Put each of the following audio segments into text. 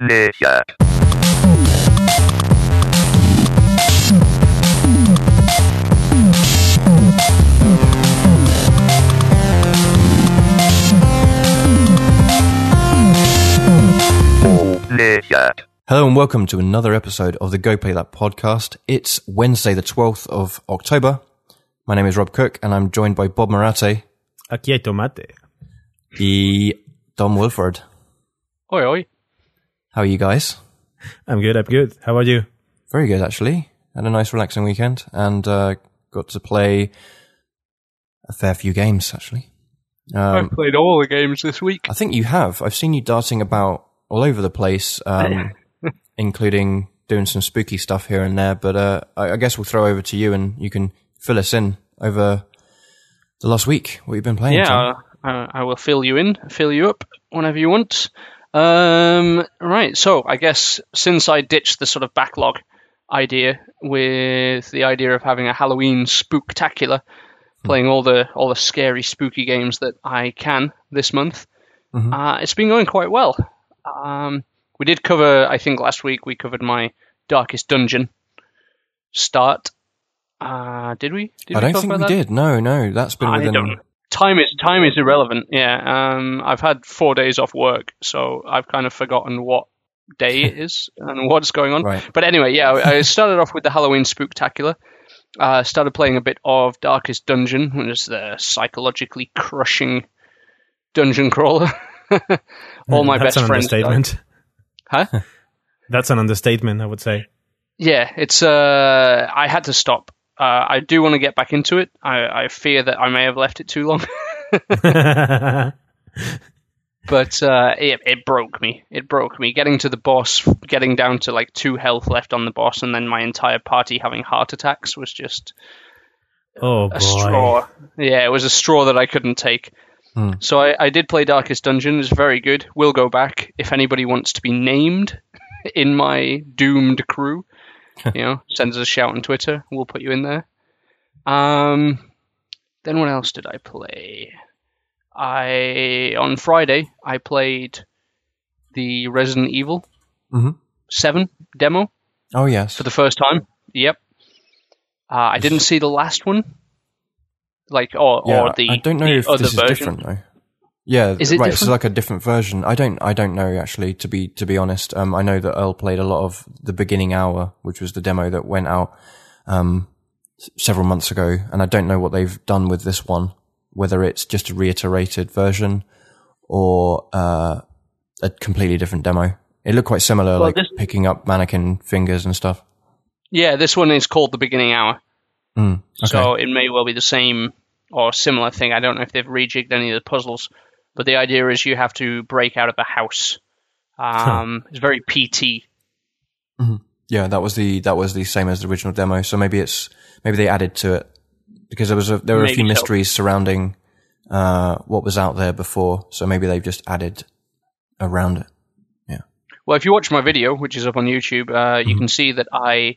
Amnesia. Amnesia. Oh, Hello and welcome to another episode of the Go Play That podcast. It's Wednesday, the 12th of October. My name is Rob Cook and I'm joined by Bob Marate Aquí hay tomate. y Dom Wilford. Oi, oi. How are you guys? I'm good, I'm good. How about you? Very good, actually. Had a nice relaxing weekend and uh, got to play a fair few games, actually. Um, I've played all the games this week. I think you have. I've seen you darting about all over the place, um, including doing some spooky stuff here and there. But uh, I, I guess we'll throw over to you, and you can fill us in over the last week. What you've been playing? Yeah, uh, I will fill you in, fill you up whenever you want. Um, right, so I guess since I ditched the sort of backlog idea with the idea of having a Halloween spooktacular, playing all the all the scary spooky games that I can this month, Mhm. uh, it's been going quite well. Um, we did cover, I think last week we covered my Darkest Dungeon start. Uh, did we? Did I we don't think we that? did. No, no, that's been I within. Time is time is irrelevant. Yeah, um, I've had four days off work, so I've kind of forgotten what day it is and what's going on. Right. But anyway, yeah, I started off with the Halloween Spooktacular. Uh, started playing a bit of Darkest Dungeon, which is the psychologically crushing dungeon crawler. All my That's best friends. died. understatement. Huh? That's an understatement, I would say. Yeah, it's. Uh, I had to stop. Uh, I do want to get back into it. I, I fear that I may have left it too long. but uh, it, it broke me. It broke me. Getting to the boss, getting down to like two health left on the boss, and then my entire party having heart attacks was just oh a boy. straw. Yeah, it was a straw that I couldn't take. Hmm. So I, I did play Darkest Dungeon. It's very good. We'll go back if anybody wants to be named in my doomed crew. You know, send us a shout on Twitter. We'll put you in there. Um, then what else did I play? I on Friday I played the Resident Evil Mhm. Seven demo Oh yes. for the first time. Yep. Uh, I didn't see the last one. Like or yeah, or the I don't know the if other this is version. different though. Yeah, Is it right. It's like a different version. I don't. I don't know actually. To be to be honest, um, I know that Earl played a lot of the beginning hour, which was the demo that went out um, several months ago, and I don't know what they've done with this one. Whether it's just a reiterated version or uh, a completely different demo. It looked quite similar, Well, like this- picking up mannequin fingers and stuff. Yeah, this one is called the Beginning Hour, Mm, okay. so it may well be the same or similar thing. I don't know if they've rejigged any of the puzzles, but the idea is you have to break out of the house. Um, It's very PT. Yeah, that was the that was the same as the original demo. So maybe it's maybe they added to it because there was a there were a few so. mysteries surrounding uh, what was out there before. So maybe they've just added around it. Yeah. Well, if you watch my video, which is up on YouTube, uh, Mm-hmm. you can see that I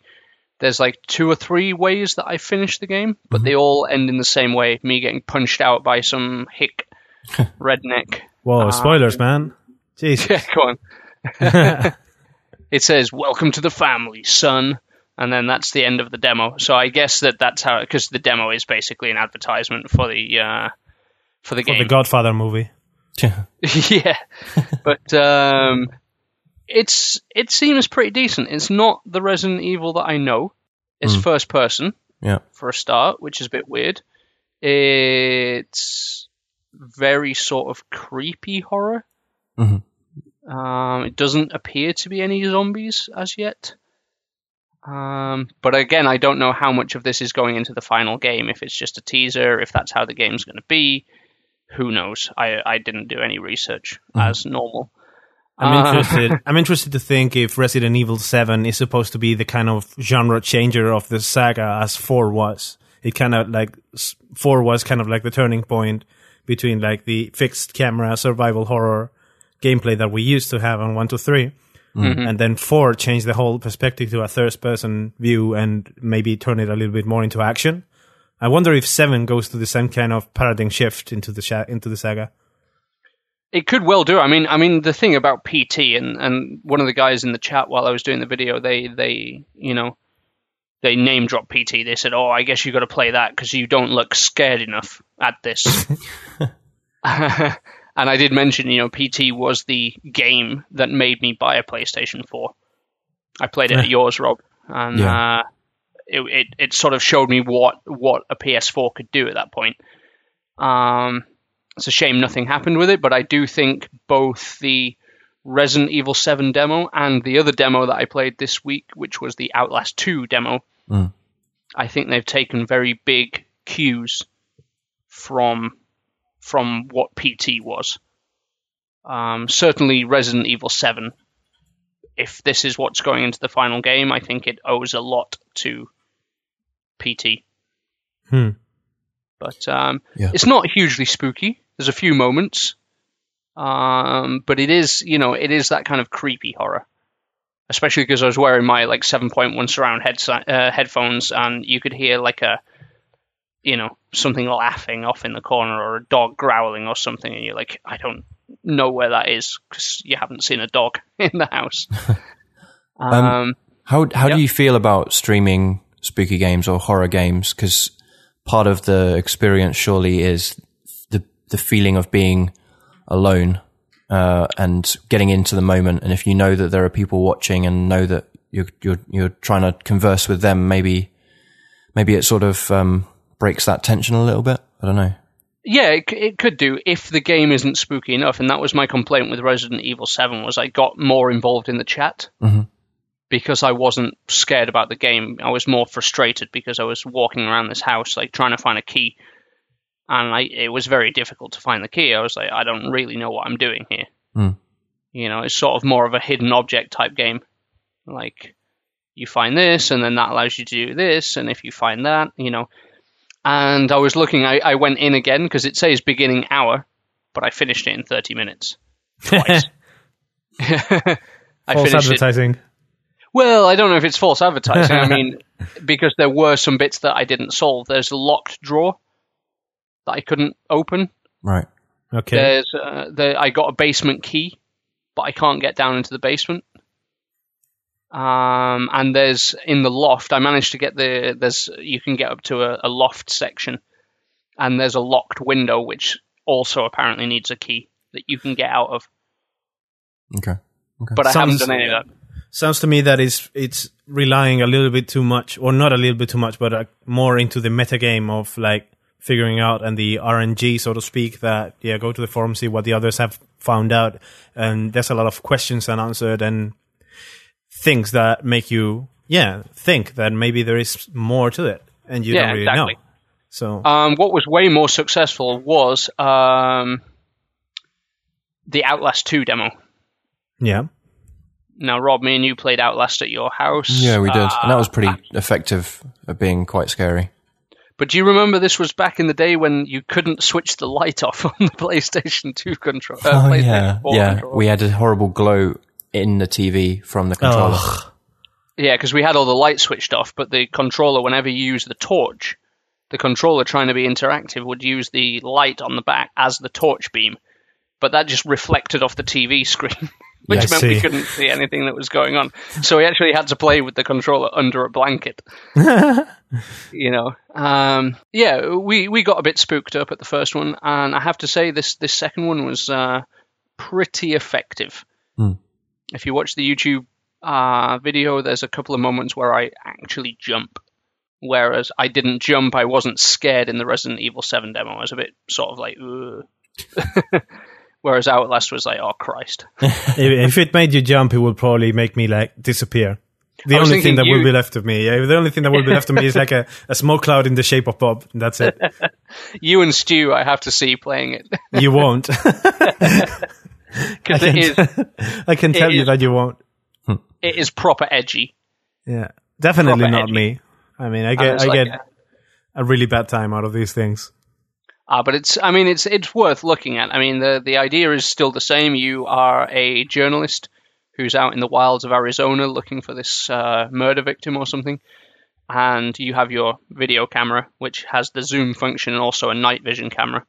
there's like two or three ways that I finish the game, but Mm-hmm. they all end in the same way: me getting punched out by some hick redneck. Whoa, Ah. spoilers, man. Jeez. Yeah, go on. It says "Welcome to the family, son," and then that's the end of the demo. So I guess that that's how, because the demo is basically an advertisement for the uh, for the For the. Godfather movie. yeah, but um, it's it seems pretty decent. It's not the Resident Evil that I know. It's Hmm. first person yeah. for a start, which is a bit weird. It's very sort of creepy horror. Mhm. Um, it doesn't appear to be any zombies as yet. Um, but again, I don't know how much of this is going into the final game. If it's just a teaser, if that's how the game's going to be, who knows? I I didn't do any research as normal. I'm Uh, interested. I'm interested to think if Resident Evil Seven is supposed to be the kind of genre changer of the saga as Four was. It kind of like Four was kind of like the turning point between like the fixed camera survival horror gameplay that we used to have on one to 3 mm-hmm. and then Four changed the whole perspective to a third person view and maybe turn it a little bit more into action. I wonder if Seven goes to the same kind of paradigm shift into the sha- into the saga. It could well do. I mean, I mean, the thing about PT and and one of the guys in the chat while I was doing the video, they they you know they name drop PT. They said, "Oh, I guess you got to play that because you don't look scared enough at this." and I did mention, you know, PT was the game that made me buy a PlayStation 4. I played it at yours, Rob, and Yeah. uh, it, it it sort of showed me what what a PS4 could do at that point. Um, it's a shame nothing happened with it, but I do think both the Resident Evil 7 demo and the other demo that I played this week, which was the Outlast 2 demo, Mm. I think they've taken very big cues from from what PT was. Um, certainly, Resident Evil 7. If this is what's going into the final game, I think it owes a lot to PT. Hmm. But um, Yeah. it's not hugely spooky. There's a few moments, um, but it is, you know, it is that kind of creepy horror. Especially because I was wearing my like 7.1 surround headsi uh, headphones, and you could hear like a, you know, something laughing off in the corner or a dog growling or something, and you're like, I don't know where that is because you haven't seen a dog in the house. um, How how Yeah. do you feel about streaming spooky games or horror games? Because part of the experience surely is the the feeling of being alone uh, and getting into the moment. And if you know that there are people watching and know that you're you're you're trying to converse with them, maybe maybe it sort of um, breaks that tension a little bit. I don't know. Yeah, it, it could do if the game isn't spooky enough, and that was my complaint with Resident Evil Seven. Was I got more involved in the chat Mhm. because I wasn't scared about the game. I was more frustrated because I was walking around this house like trying to find a key, and I it was very difficult to find the key. I was like, I don't really know what I'm doing here. Hmm. You know, it's sort of more of a hidden object type game. Like you find this, and then that allows you to do this, and if you find that, you know. And I was looking, I, I went in again because it says beginning hour, but I finished it in 30 minutes. Twice. I False finished it. advertising. Well, I don't know if it's false advertising. I mean, because there were some bits that I didn't solve. There's a locked drawer that I couldn't open. Right. Okay. There's uh, the, I got a basement key, but I can't get down into the basement. Um, and there's in the loft. I managed to get the there's you can get up to a, a loft section, and there's a locked window which also apparently needs a key that you can get out of. Okay. okay. But I Sounds- haven't done any of that. Sounds to me that it's it's relying a little bit too much, or not a little bit too much, but uh, more into the metagame of like figuring out and the RNG, so to speak. That yeah, go to the forum, see what the others have found out, and there's a lot of questions unanswered and things that make you yeah think that maybe there is more to it, and you Yeah, don't really exactly. know. So Um, what was way more successful was um, the Outlast 2 demo. yeah, Now, Rob, me and you played Outlast at your house. Yeah, we did, and that was Uh, pretty effective at being quite scary. But do you remember this was back in the day when you couldn't switch the light off on the PlayStation 2 controller? Uh, Oh yeah, 4 yeah. controller? We had a horrible glow in the TV from the controller. Ugh. Yeah, because we had all the lights switched off, but the controller, whenever you use the torch, the controller trying to be interactive would use the light on the back as the torch beam, but that just reflected off the TV screen, which Yeah, meant we couldn't see anything that was going on. So we actually had to play with the controller under a blanket. you know, um, yeah, we we got a bit spooked up at the first one, and I have to say this this second one was uh, pretty effective. Hmm. If you watch the YouTube uh, video, there's a couple of moments where I actually jump. Whereas I didn't jump, I wasn't scared in the Resident Evil 7 demo. I was a bit sort of like, Ugh. Whereas Outlast was like, oh Christ. if, if it made you jump, it would probably make me like disappear. The only thing thinking that will be left of me, yeah, the only thing that will be left of me is like a, a smoke cloud in the shape of Bob. and That's it. You and Stu, I have to see playing it You won't. because it is I can tell you is- that you won't. Hmm. it is proper edgy. Yeah, definitely Proper not edgy. me. I mean, I get it's I like get a really bad time out of these things. Uh, but it's, I mean, it's it's worth looking at. I mean, the the idea is still the same. You are a journalist who's out in the wilds of Arizona looking for this uh, murder victim or something, and you have your video camera, which has the zoom function and also a night vision camera.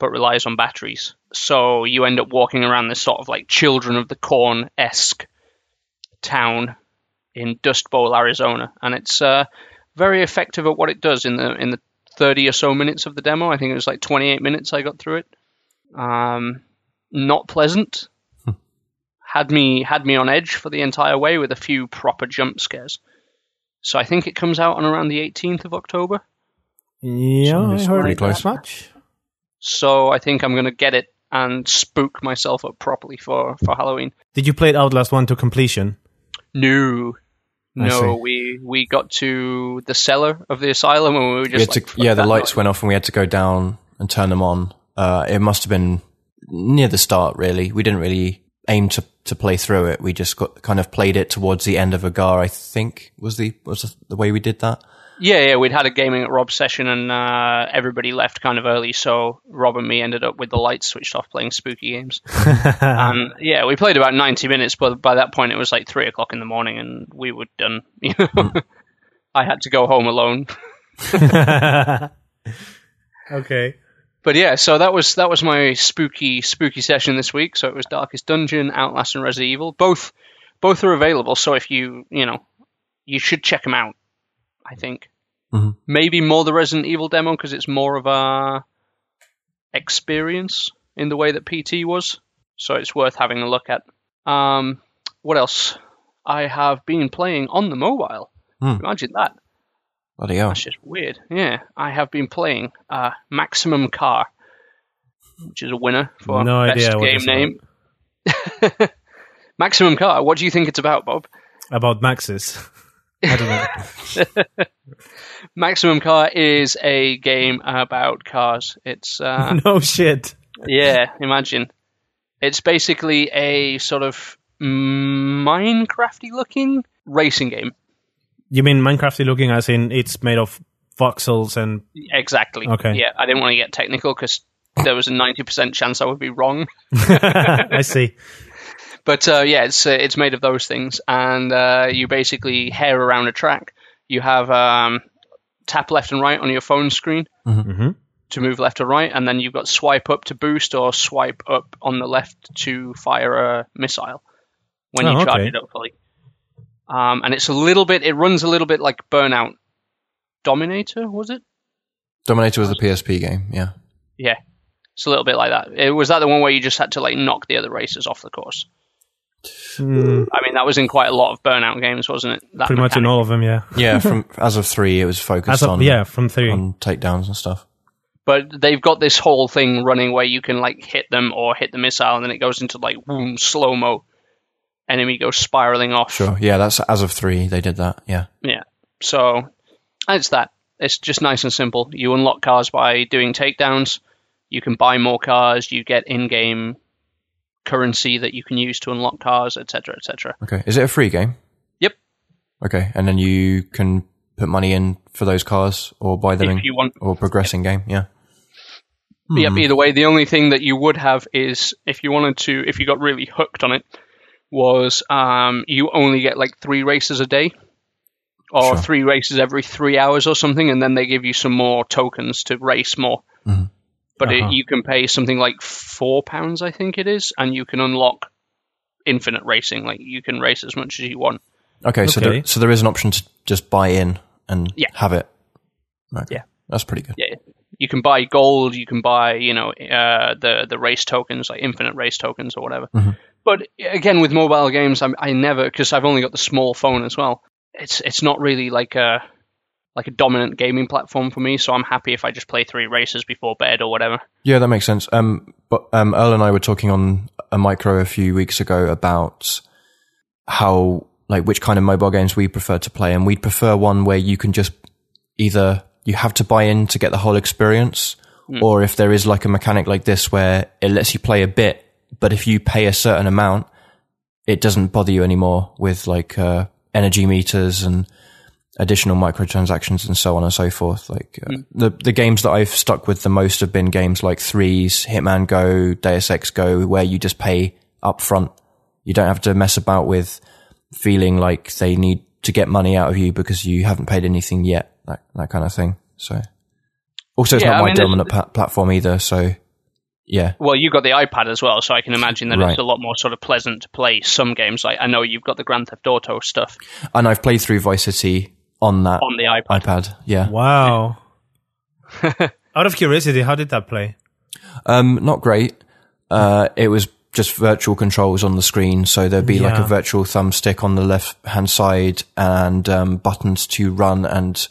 but relies on batteries. So you end up walking around this sort of like Children of the Corn esque town in Dust Bowl, Arizona, and it's uh, very effective at what it does in the in the 30 or so minutes of the demo. I think it was like 28 minutes I got through it. Um, not pleasant. had me had me on edge for the entire way with a few proper jump scares. So I think it comes out on around the 18th of October. Yeah, I heard pretty it close. that much. So I think I'm going to get it and spook myself up properly for, for Halloween. Did you play it Outlast 1 to completion? No. No, we we got to the cellar of the asylum and we were just had like, to, yeah, the lights noise." went off and we had to go down and turn them on. Uh, it must have been near the start, really. We didn't really aim to, to play through it. We just got kind of played it towards the end of Agar, I think was the, was the way we did that. Yeah, yeah, we'd had a gaming at Rob's session and uh, everybody left kind of early, so Rob and me ended up with the lights switched off playing spooky games. and yeah, we played about 90 minutes, but by that point it was like 3 o'clock in the morning and we were done. You know? I had to go home alone. okay. But yeah, so that was that was my spooky spooky session this week. So it was Darkest Dungeon, Outlast, and Resident Evil. Both both are available. So if you you know you should check them out. I think Mhm. maybe more the Resident Evil demo because it's more of a experience in the way that PT was. So it's worth having a look at. Um, what else? I have been playing on the mobile. Hmm. Imagine that. Bloody hell. That's just weird. Yeah, I have been playing uh, Maximum Car, which is a winner for No best idea what game it's name. Maximum Car. What do you think it's about, Bob? About Maxis. I don't know. Maximum Car is a game about cars. It's uh, no shit. yeah, imagine. It's basically a sort of Minecrafty looking racing game. You mean Minecrafty looking as in it's made of voxels and Exactly. Okay. Yeah, I didn't want to get technical because there was a ninety percent chance I would be wrong. I see. But uh, yeah, it's uh, it's made of those things, and uh, you basically hare around a track. You have um, tap left and right on your phone screen hmm to move left or right, and then you've got swipe up to boost or swipe up on the left to fire a missile when you Oh, charge okay. it up fully. Um, and it's a little bit, it runs a little bit like Burnout Dominator, was it? Dominator was the PSP game, yeah. Yeah, it's a little bit like that. It, was that the one where you just had to like knock the other racers off the course? Mm, I mean, that was in quite a lot of Burnout games, wasn't it? That pretty much in all of them, yeah. Yeah, from as of three, it was As focused of, on yeah, from three. on takedowns and stuff. but they've got this whole thing running where you can like hit them or hit the missile and then it goes into like boom slow mo enemy goes spiraling off Sure, yeah, that's as of three. They did that. Yeah, yeah so it's that it's just nice and simple you unlock cars by doing takedowns you can buy more cars you get in-game currency that you can use to unlock cars etc etc okay. Is it a free game? Yep. Okay, and then you can put money in for those cars or buy them if in, you want or progress in game. Yeah. Yep, either way, the only thing that you would have is if you wanted to, if you got really hooked on it, was um, you only get like three races a day or Sure. three races every three hours or something, and then they give you some more tokens to race more. Mhm. But Uh-huh. it, you can pay something like four pounds, I think it is, and you can unlock infinite racing. Like you can race as much as you want. Okay, so there, so there is an option to just buy in and Yeah. have it. Okay. Yeah. that's pretty good. Yeah, you can buy gold. You can buy, you know, uh, the the race tokens, like infinite race tokens or whatever. Mhm. But again, with mobile games, I'm, I never because I've only got the small phone as well. It's it's not really like a like a dominant gaming platform for me. So I'm happy if I just play three races before bed or whatever. Yeah, that makes sense. Um, but um, Earl and I were talking on a micro a few weeks ago about how like which kind of mobile games we prefer to play, and we'd prefer one where you can just either you have to buy in to get the whole experience, or if there is like a mechanic like this where it lets you play a bit, but if you pay a certain amount, it doesn't bother you anymore with like uh, energy meters and additional microtransactions and so on and so forth. Like uh, the the games that I've stuck with the most have been games like Threes, Hitman Go, Deus Ex Go, where you just pay up front. You don't have to mess about with feeling like they need to get money out of you because you haven't paid anything yet. That that kind of thing. So also, it's Yeah, not I my mean, dominant pa- platform either. So yeah, Well, you've got the iPad as well, so I can imagine that Right. it's a lot more sort of pleasant to play some games. Like I know you've got the Grand Theft Auto stuff and I've played through Vice City on that on the iPad. iPad. Yeah, Wow. Out of curiosity, how did that play? um, not great. Uh, it was just virtual controls on the screen, so there'd be like a virtual thumbstick on the left hand side and um, buttons to run and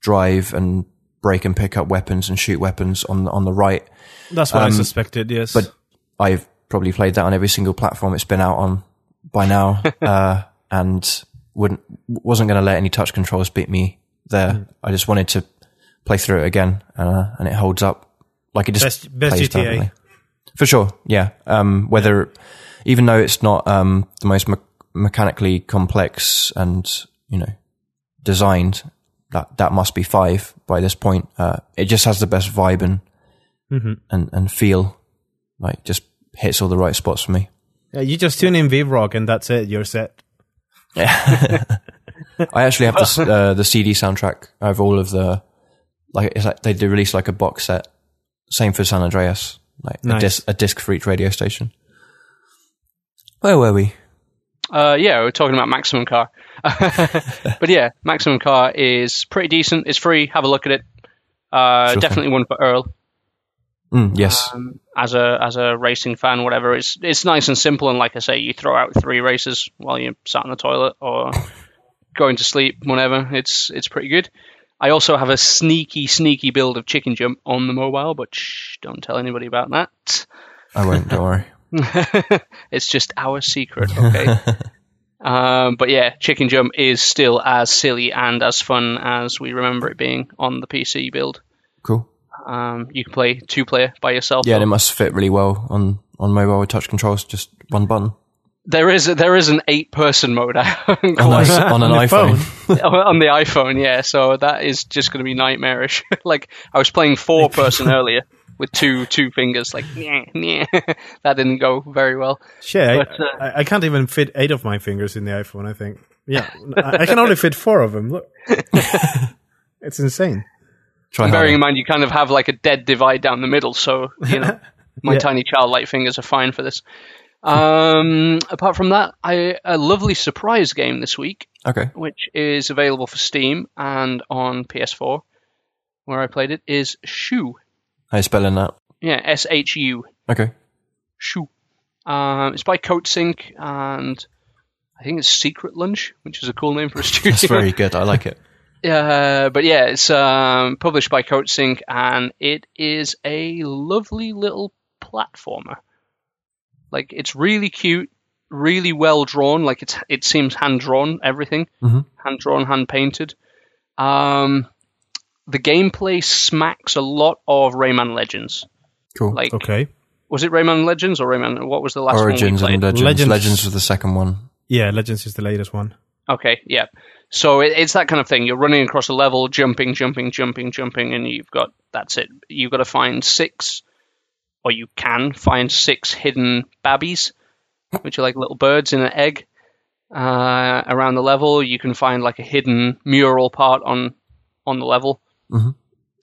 drive and brake and pick up weapons and shoot weapons on on the right. That's what I suspected. Yes, but I've probably played that on every single platform it's been out on by now, uh, and wouldn't wasn't going to let any touch controls beat me there. I just wanted to play through it again, uh, and it holds up like it just Best- best plays GTA. perfectly. for sure. Yeah, um, whether even though it's not um, the most me- mechanically complex and you know designed, that that must be five by this point. Uh, it just has the best vibe and and and feel like just hits all the right spots for me. yeah, you just tune in V-Rock and that's it. You're set. I actually have this, uh, the CD soundtrack. I have all of the like, it's like they do release like a box set. Same for San Andreas, like Nice. a disc a disc for each radio station. Where were we? Uh, yeah, we're talking about Maximum Car. but yeah, Maximum Car is pretty decent. It's free. Have a look at it. Uh, Sure definitely one for Earl Mm, yes, um, as a as a racing fan. Whatever. It's it's nice and simple. And like I say, you throw out three races while you're sat in the toilet or going to sleep. Whatever. It's it's pretty good. I also have a sneaky sneaky build of Chicken Jump on the mobile, but shh, don't tell anybody about that. I won't. Don't worry. it's just our secret, okay? um, but yeah, Chicken Jump is still as silly and as fun as we remember it being on the PC build. Cool. Um, you can play two player by yourself. Yeah, and it must fit really well on on mobile with touch controls. Just one button there is there is an eight person mode on, quite- a- on an iPhone. on the iPhone. Yeah, so that is just going to be nightmarish. like I was playing four person earlier with two two fingers. Like yeah, yeah. that didn't go very well. Shit, I, uh, I, I can't even fit eight of my fingers in the iPhone. I think. Yeah, I, I can only fit four of them. Look, it's insane. Try Bearing harder. in mind you kind of have like a dead divide down the middle, so you know my Yeah. tiny childlike fingers are fine for this. Um, apart from that, I a lovely surprise game this week, Okay. which is available for Steam and on PS4, where I played it, is Shu. How you spelling that? Yeah, S H U. Okay. Shu. Um, it's by Coatsink and I think it's Secret Lunch, which is a cool name for a studio. That's very good. I like it. Uh, but yeah, it's um, published by Coatsink, and it is a lovely little platformer. Like it's really cute, really well drawn. Like it's it seems hand drawn, everything Mhm. hand drawn, hand painted. Um, the gameplay smacks a lot of Rayman Legends. Cool. Like, Okay. was it Rayman Legends or Rayman? What was the last Origins one we and? Legends. Legends. Legends. was the second one. Yeah, Legends is the latest one. Okay, yeah. So it, it's that kind of thing. You're running across a level, jumping, jumping, jumping, jumping, and you've got that's it. You've got to find six, or you can find six hidden babbies, which are like little birds in an egg. Uh, around the level, you can find like a hidden mural part on on the level. Mhm.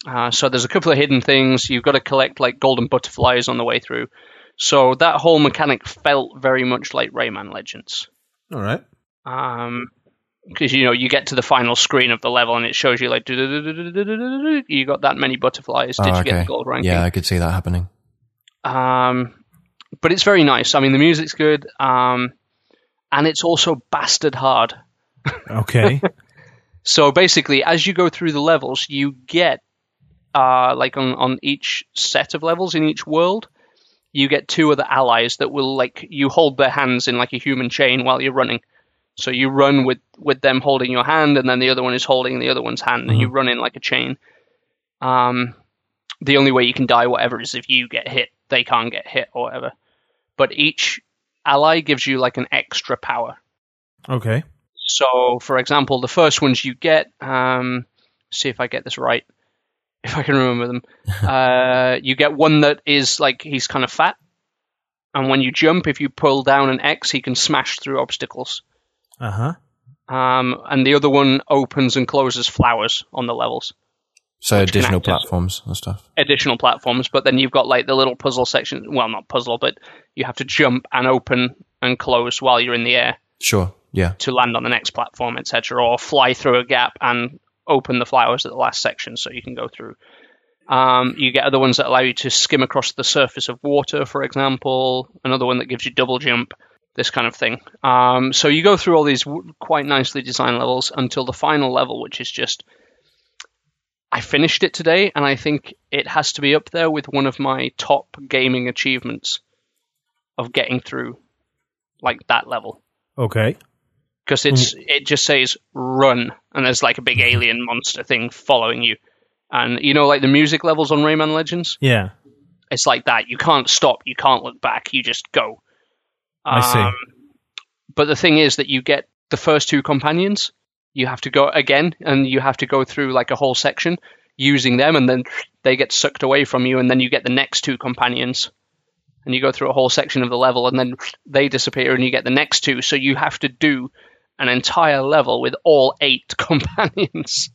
Uh, so there's a couple of hidden things. You've got to collect like golden butterflies on the way through. So that whole mechanic felt very much like Rayman Legends All right. um because you know you get to the final screen of the level and it shows you like you got that many butterflies. Did oh, okay. you get the gold ranking? Yeah, I could see that happening. Um, but it's very nice. I mean, the music's good, um, and it's also bastard hard. Okay. so basically, as you go through the levels, you get uh, like on on each set of levels in each world, you get two other allies that will like you hold their hands in like a human chain while you're running so you run with with them holding your hand, and then the other one is holding the other one's hand, and you run in like a chain. Um, the only way you can die, whatever, is if you get hit. They can't get hit or whatever. But each ally gives you like an extra power. okay. So, for example, the first ones you get, um, see if I get this right, if I can remember them. uh, you get one that is like he's kind of fat, and when you jump, if you pull down an X, he can smash through obstacles. Uh huh. Um, and the other one opens and closes flowers on the levels. So additional platforms and stuff. additional platforms, but then you've got like the little puzzle section. Well, not puzzle, but you have to jump and open and close while you're in the air Sure. Yeah. to land on the next platform, etc., or fly through a gap and open the flowers at the last section so you can go through. Um, you get other ones that allow you to skim across the surface of water, for example. Another one that gives you double jump, this kind of thing. Um, so you go through all these w- quite nicely designed levels until the final level, which is just. I finished it today, and I think it has to be up there with one of my top gaming achievements of getting through like that level Okay. because it's it just says run and there's like a big alien monster thing following you and you know like the music levels on rayman legends Yeah. it's like that you can't stop you can't look back you just go I see. Um, but the thing is that you get the first two companions you have to go again and you have to go through like a whole section using them and then they get sucked away from you and then you get the next two companions and you go through a whole section of the level and then they disappear and you get the next two so you have to do an entire level with all eight companions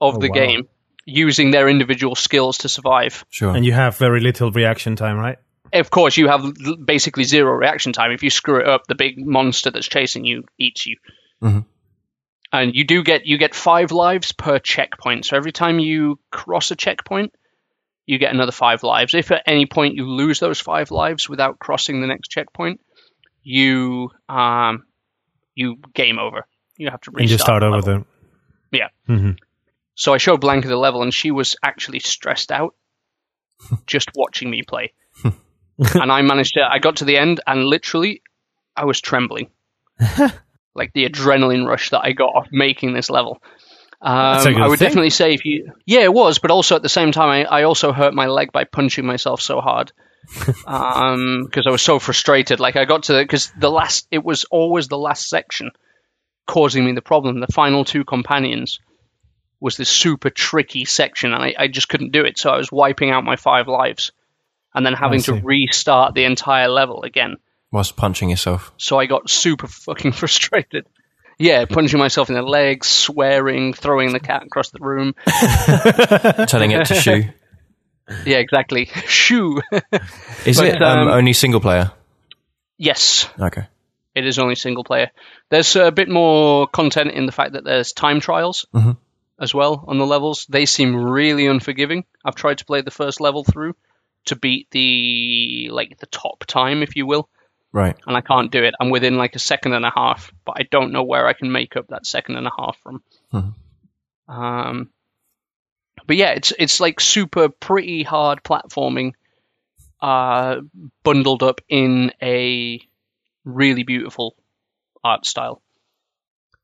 of Oh, the wow. game using their individual skills to survive Sure. And you have very little reaction time, right? Of course you have basically zero reaction time if you screw it up the big monster that's chasing you eats you Mhm. and you do get you get five lives per checkpoint so every time you cross a checkpoint you get another five lives if at any point you lose those five lives without crossing the next checkpoint you um you game over you have to restart and you just start the over level. the. Yeah. Mhm. So I showed Blanca the level, and she was actually stressed out just watching me play. and I managed to. I got to the end, and literally, I was trembling, like the adrenaline rush that I got off making this level. Um, I would thing. definitely say if you, yeah, it was, but also at the same time, I, I also hurt my leg by punching myself so hard um, because I was so frustrated. Like I got to because the last, it was always the last section causing me the problem. The final two companions was this super tricky section, and I, I just couldn't do it. So I was wiping out my five lives, and then having to restart the entire level again. Whilst punching yourself. So I got super fucking frustrated. Yeah, punching myself in the legs, swearing, throwing the cat across the room. Telling it to shoo. Yeah, exactly. Shoo. Is But, it um, um, only single player? yes, Okay. it is only single player. There's a bit more content in the fact that there's time trials Mhm. as well on the levels. They seem really unforgiving. I've tried to play the first level through to beat the like the top time, if you will, Right. and I can't do it. I'm within like a second and a half, but I don't know where I can make up that second and a half from. Mhm. Um, but yeah, it's it's like super pretty hard platforming, uh, bundled up in a really beautiful art style.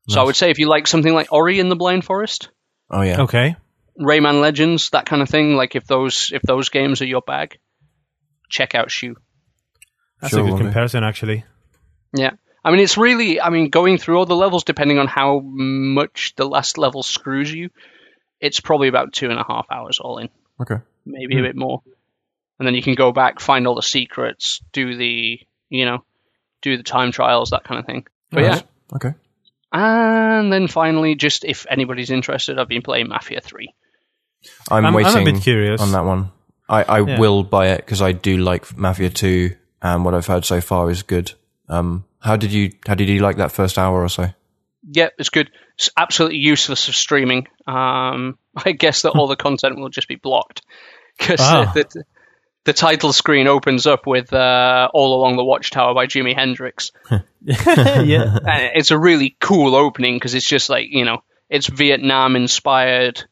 So I would say if you like something like Ori and the Blind Forest, Oh yeah. Okay. Rayman Legends, that kind of thing, like if those if those games are your bag, check out Shu. That's Sure a will good be. comparison, actually. Yeah. I mean, it's really, I mean, going through all the levels, depending on how much the last level screws you, it's probably about two and a half hours all in, Okay. maybe hmm. a bit more. And then you can go back, find all the secrets, do the, you know, do the time trials, that kind of thing. But yeah. Okay. And then finally, just if anybody's interested, I've been playing Mafia 3. I'm, I'm- I'm a bit curious. on that one. I, I Yeah. will buy it because I do like Mafia 2 and what I've heard so far is good. Um, how did you, how did you like that first hour or so? Yeah, it's good. It's absolutely useless for streaming. Um, I guess that all the content will just be blocked because Ah. the, the title screen opens up with uh, "All Along the Watchtower" by Jimi Hendrix. yeah. And it's a really cool opening because it's just like you know, it's Vietnam inspired.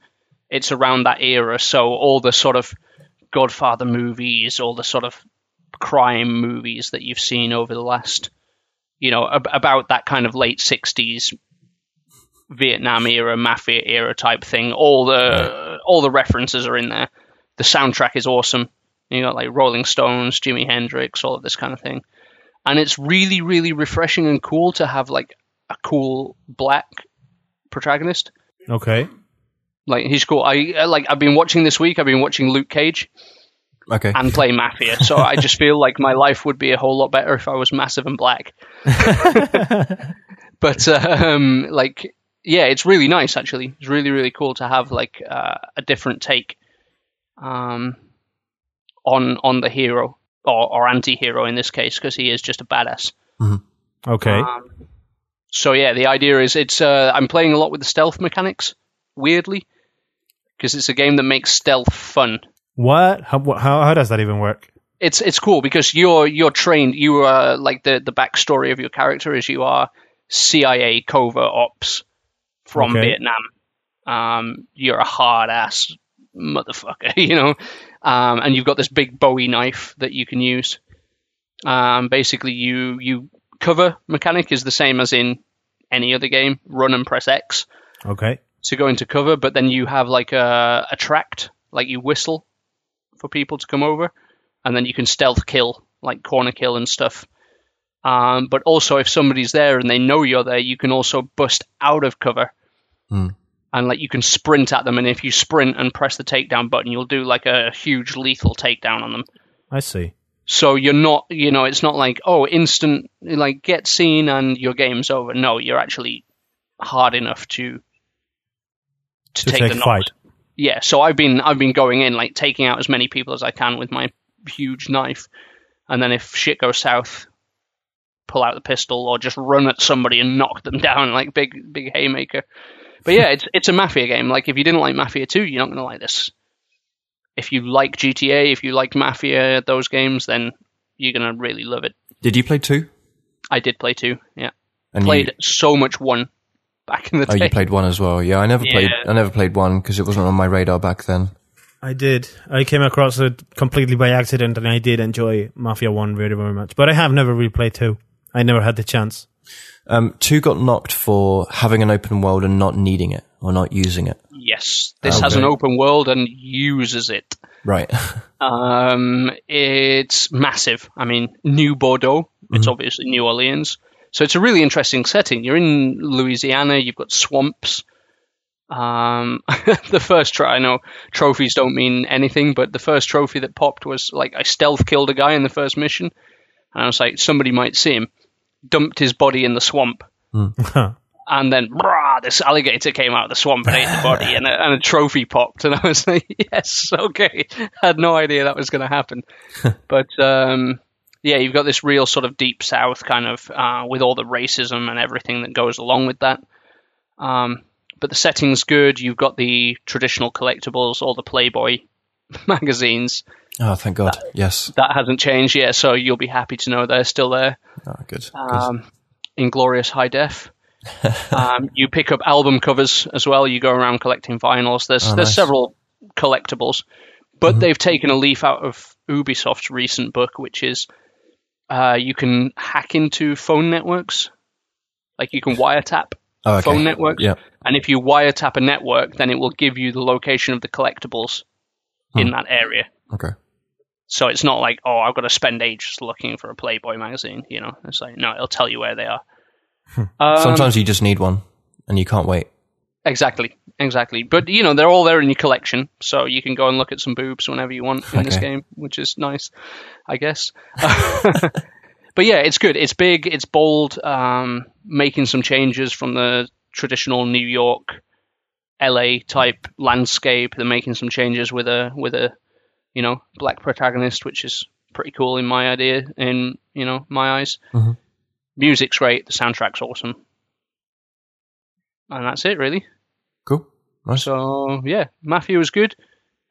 It's around that era, so all the sort of Godfather movies, all the sort of crime movies that you've seen over the last, you know, ab- about that kind of late '60s Vietnam era, mafia era type thing. All the all the references are in there. The soundtrack is awesome. You got like Rolling Stones, Jimi Hendrix, all of this kind of thing, and it's really, really refreshing and cool to have like a cool black protagonist. Okay. Like he's cool. I I- like. I've been watching this week. I've been watching Luke Cage Okay. and play Mafia. So I just feel like my life would be a whole lot better if I was massive and black. but um, like yeah, it's really nice actually. It's really really cool to have like uh, a different take um, on on the hero or, or anti-hero in this case because he is just a badass. Okay. Um, so yeah, the idea is it's uh, I'm playing a lot with the stealth mechanics, weirdly, because it's a game that makes stealth fun. what? How, how how does that even work? It's it's cool because you're you're trained. You are like the the backstory of your character is you are CIA covert ops from Okay. Vietnam. Um, you're a hard ass motherfucker, you know, um, and you've got this big Bowie knife that you can use. Um, basically, you you cover mechanic is the same as in any other game. Run and press X Okay. To go into cover, but then you have like a attract, like you whistle for people to come over, and then you can stealth kill, like corner kill and stuff. Um, but also, if somebody's there and they know you're there, you can also bust out of cover, Hmm. and like you can sprint at them. And if you sprint and press the takedown button, you'll do like a huge lethal takedown on them. I see. So you're not, you know, it's not like oh, instant, like get seen and your game's over. No, you're actually hard enough to to, To take, take the fight. knocks. Yeah, so I've been I've been going in like taking out as many people as I can with my huge knife, and then if shit goes south, pull out the pistol or just run at somebody and knock them down like big big haymaker. But yeah, it's it's a mafia game. Like if you didn't like Mafia 2, you're not going to like this. If you like GTA, if you like Mafia, those games, then you're going to really love it. Did you play two? I did play two. Yeah, And played You, so much one back in the day. oh, day. you played one as well. Yeah, I never played. I never played one because it wasn't on my radar back then. I did. I came across it completely by accident, and I did enjoy Mafia One very, very much. But I have never replayed two. I never had the chance. Um, two got knocked for having an open world and not needing it or not using it. Yes, this has Okay. an open world and uses it. Right. Um, it's massive. I mean, New Bordeaux. It's obviously New Orleans. So it's a really interesting setting. You're in Louisiana. You've got swamps. Um, the first try, I know trophies don't mean anything, but the first trophy that popped was like I stealth killed a guy in the first mission, and I was like, somebody might see him. Dumped his body in the swamp, and then brah, this alligator came out of the swamp and ate the body, and a, and a trophy popped, and I was like, yes, okay. I had no idea that was going to happen, but um, yeah, you've got this real sort of deep south kind of uh, with all the racism and everything that goes along with that. Um, but the setting's good. You've got the traditional collectibles, all the Playboy magazines. oh, thank God. Yes. That hasn't changed yet, so you'll be happy to know they're still there Oh, good. good. um, in glorious high def. um, you pick up album covers as well. You go around collecting vinyls. There's Oh, there's nice. several collectibles, but they've taken a leaf out of Ubisoft's recent book, which is uh, you can hack into phone networks, like you can wiretap Oh, okay. phone networks. Yeah. And if you wiretap a network, then it will give you the location of the collectibles in that area. Okay. So it's not like, oh, I've got to spend ages looking for a Playboy magazine. You know, it's like no, it'll tell you where they are. Um, Sometimes you just need one and you can't wait. Exactly, exactly. But you know, they're all there in your collection, so you can go and look at some boobs whenever you want in this game, which is nice, I guess. but yeah, it's good. It's big. It's bold. Um, making some changes from the traditional New York, LA type landscape. They're making some changes with a with a you know black protagonist, which is pretty cool in my idea in you know my eyes. Mhm. Music's great. The soundtrack's awesome, and that's it really. Cool. Nice. So yeah, Mafia was good.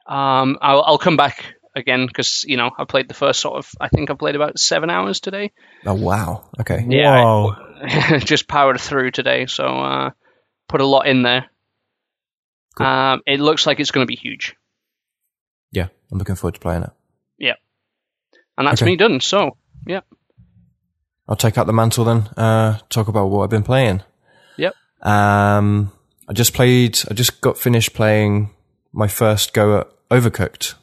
Um, I'll, I'll come back again because you know I played the first sort of. I think I played about seven hours today. oh, wow. Okay. Yeah, Whoa. just powered through today, so uh, put a lot in there. Cool. Um, it looks like it's going to be huge. Yeah. I'm looking forward to playing it. Yeah, and that's Okay. me done. So, yeah. I'll take out the mantle then. Uh, talk about what I've been playing. Yep. Um, I just played. I just got finished playing my first go at Overcooked,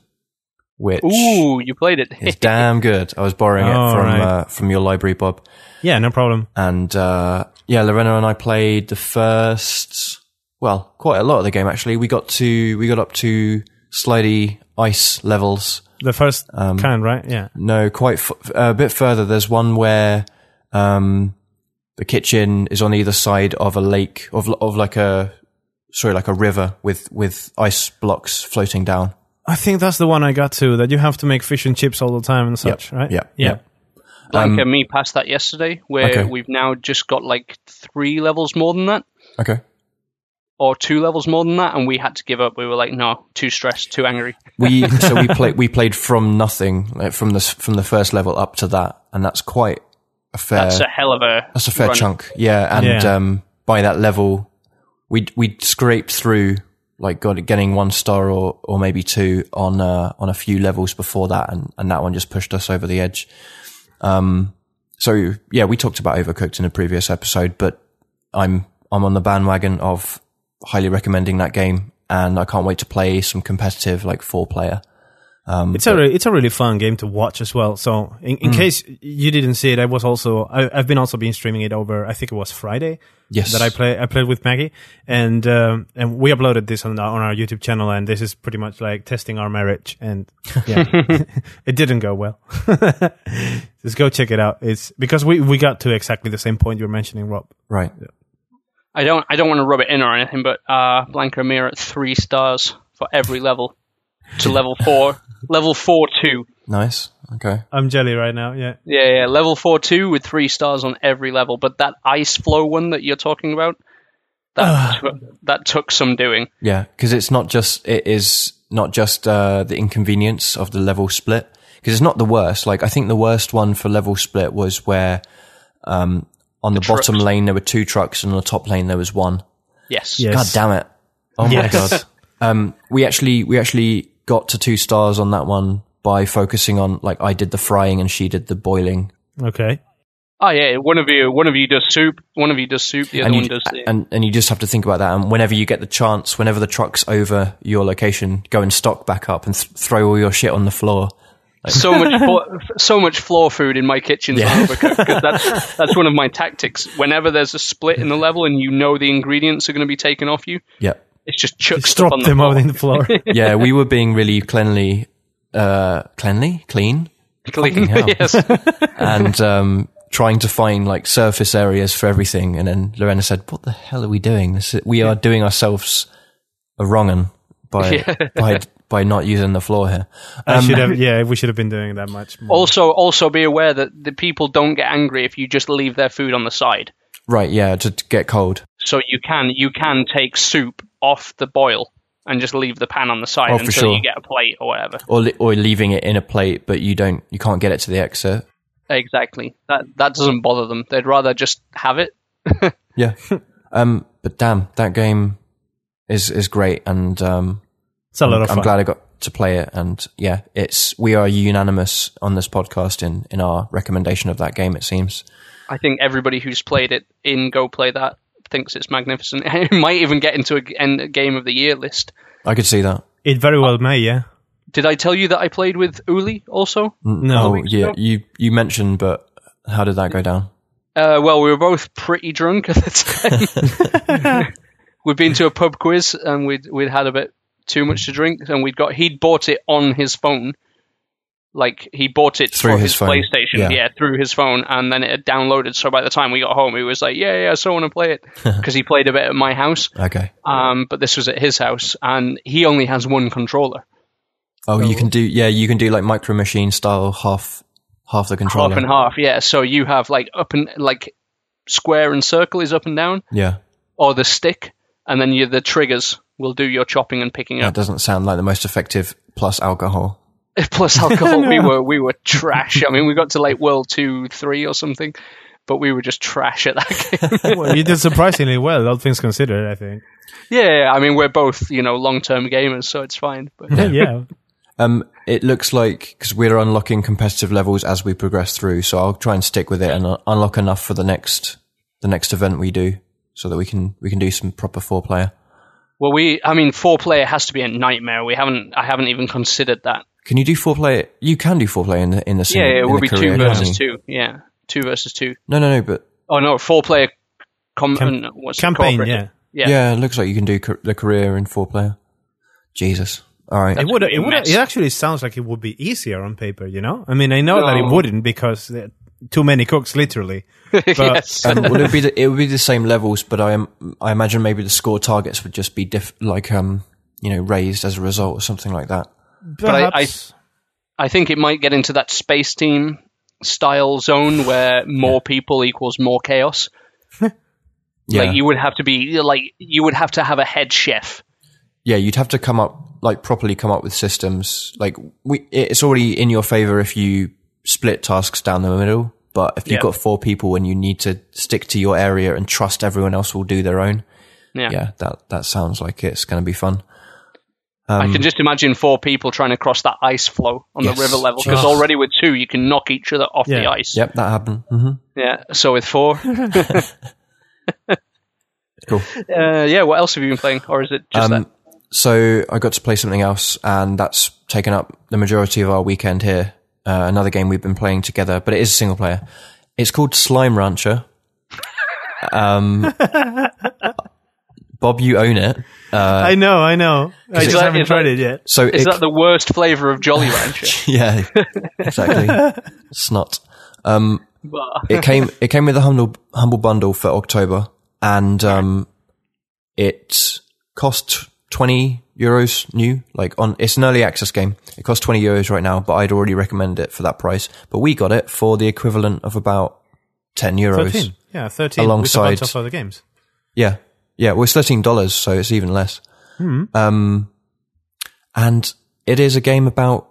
which Ooh, you played it. it. is damn good. I was borrowing it Oh, from right. uh, from your library, Bob. Yeah, no problem. And uh, yeah, Lorena and I played the first. Well, quite a lot of the game actually. We got to we got up to slidey ice levels. The first Um, kind, right? Yeah. No, quite f- a bit further. There's one where um, the kitchen is on either side of a lake of of like a sorry like a river with with ice blocks floating down. I think that's the one I got to. That you have to make fish and chips all the time and such, right? yeah, yeah. yeah. Blanca um, uh, me passed that yesterday, where Okay. we've now just got like three levels more than that, Okay. or two levels more than that, and we had to give up. We were like, no, too stressed, too angry. We so we played we played from nothing like from the from the first level up to that, and that's quite a fair That's a hell of a that's a fair run. chunk. Yeah, and Yeah. um, by that level, we we scraped through like got getting one star or or maybe two on uh, on a few levels before that, and and that one just pushed us over the edge. Um, so yeah, we talked about Overcooked in a previous episode, but I'm I'm on the bandwagon of highly recommending that game, and I can't wait to play some competitive like four player. Um, It's a re- it's a really fun game to watch as well. So in, Mm. in case you didn't see it, I was also I, I've been also been streaming it over. I think it was Friday yes, that I play I played with Maggie, and um, and we uploaded this on our, on our YouTube channel, and this is pretty much like testing our marriage, and yeah, it didn't go well. Just go check it out. It's because we we got to exactly the same point you were mentioning, Rob. right. I don't I don't want to rub it in or anything, but uh, Blanca and at three stars for every level to level four. Level four two. Nice. Okay. I'm jelly right now. Yeah, Yeah, yeah, level four two with three stars on every level. But that ice floe one that you're talking about, that took, that took some doing. Yeah, because it's not just it is not just uh, the inconvenience of the level split. Because it's not the worst. Like I think the worst one for level split was where um, on the, bottom trucks. lane there were two trucks and on the top lane there was one. Yes. Yes. God damn it! Oh Yes. my god. Um, we actually we actually got to two stars on that one by focusing on like I did the frying and she did the boiling. okay. Oh yeah, one of you one of you does soup, one of you does soup, the other and one you, does the and and you just have to think about that. And whenever you get the chance, whenever the truck's over your location, go and stock back up and th- throw all your shit on the floor. so much flo- so much floor food in my kitchen Yeah. because that's that's one of my tactics. Whenever there's a split in the level and you know the ingredients are going to be taken off you, Yeah, it's just chuck Just stuff drop on the them floor. out in the floor. yeah. we were being really cleanly, uh, cleanly, clean, Clean. hell. yes. and um, trying to find like surface areas for everything. And then Lorena said, "What the hell are we doing? This is, we are doing ourselves a wrong'un by by by not using the floor here." I Um, should have. Yeah, we should have been doing that much more. Also, also be aware that the people don't get angry if you just leave their food on the side. Right, yeah, to, to get cold. So you can you can take soup off the boil and just leave the pan on the side Oh, until sure. you get a plate or whatever. or li- or leaving it in a plate, but you don't, you can't get it to the exit. Exactly. That that doesn't bother them. They'd rather just have it. Yeah. um, but damn, that game is is great, and um, it's a lot of fun. I'm glad I got to play it. And yeah, it's we are unanimous on this podcast in in our recommendation of that game. It seems. I think everybody who's played it in Go Play That thinks it's magnificent. it might even get into a, g- en- a game of the year list. I could see that. It very well may. Yeah. Did I tell you that I played with Uli also? No. Oh, yeah, ago? you you mentioned, but how did that go down? Uh, well, we were both pretty drunk at the time. we'd been to a pub quiz and we'd we'd had a bit too much to drink, and we'd got he'd bought it on his phone. Like he bought it Through for his his, PlayStation, yeah. yeah. through his phone, and then it had downloaded. So by the time we got home, he was like, "Yeah, yeah, I still want to play it," because he played a bit at my house. Okay. Um, but this was at his house, and he only has one controller, Oh, you can do yeah, you can do like micro machine style half half the controller. half and half. Yeah, so you have like up and like square and circle is up and down, Yeah, or the stick, and then you the triggers will do your chopping and picking that up. That doesn't sound like the most effective. Plus alcohol. Plus alcohol, we were we were trash. I mean, we got to like world two, three, or something, but we were just trash at that game. well, you did surprisingly well, all things considered. I think. yeah, I mean, we're both you know long term gamers, so it's fine. But yeah. Um, it looks like because we're unlocking competitive levels as we progress through, so I'll try and stick with it and uh, unlock enough for the next the next event we do, so that we can we can do some proper four player. well, we I mean, four player has to be a nightmare. We haven't I haven't even considered that. Can you do four player? You can do four player in the in the Yeah, single- it in would be career, two versus you? two. Yeah, two versus two. No, no, no. But Oh no, four player com- Cam- uh, what's Campaign. cooperative. Yeah. Yeah. yeah. it looks like you can do ca- the career in four player. Jesus. All right. It would. It would. It actually sounds like it would be easier on paper. You know. I mean, I know that it wouldn't because too many cooks, literally. But yes. And well, it would be the, it would be the same levels, but I am I imagine maybe the score targets would just be diff, like um you know raised as a result or something like that. I- I- I think it might get into that space team style zone where more people equals more chaos. Yeah, Like you would have to be like you would have to have a head chef. yeah, you'd have to come up like properly come up with systems. Like we, it's already in your favor if you split tasks down the middle. But if you've Yeah. got four people and you need to stick to your area and trust everyone else will do their own, Yeah. yeah, that that sounds like it's going to be fun. I Um, can just imagine four people trying to cross that ice floe on Yes. the river level because already with two you can knock each other off the ice. Yep, that happened. hmm Yeah. So with four, Cool. uh, yeah. What else have you been playing, or is it just that? Um, so I got to play something else, and that's taken up the majority of our weekend here. Uh, another game we've been playing together, but it is a single player. It's called Slime Rancher. Um, Bob, you own it. I know, I know. I just that- haven't tried that- it yet. So Is it, that the worst flavor of Jolly Rancher? yeah, exactly. Snot. Um, it came it came with a humble humble bundle for October, and um, it cost twenty euros new. Like on, it's an early access game. It costs twenty euros right now, but I'd already recommend it for that price. But we got it for the equivalent of about ten euros. 13. Yeah, 13. Alongside- With a bunch of other games. Yeah, yeah. Well, it's thirteen dollars, so it's even less. Um, and it is a game about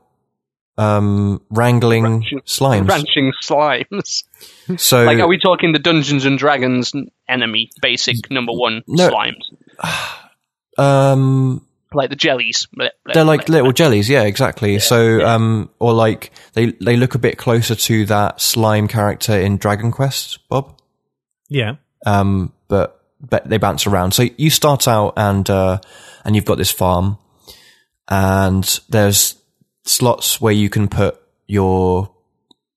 um wrangling Ranching- slimes. Ranching slimes. So Like, are we talking the Dungeons and Dragons enemy, basic number one No. slimes? um Like the jellies. They're like little jellies, yeah, exactly. so, um, or like they they look a bit closer to that slime character in Dragon Quest, Bob. Yeah. Um, but they bounce around. So you start out and uh, and you've got this farm, and there's slots where you can put your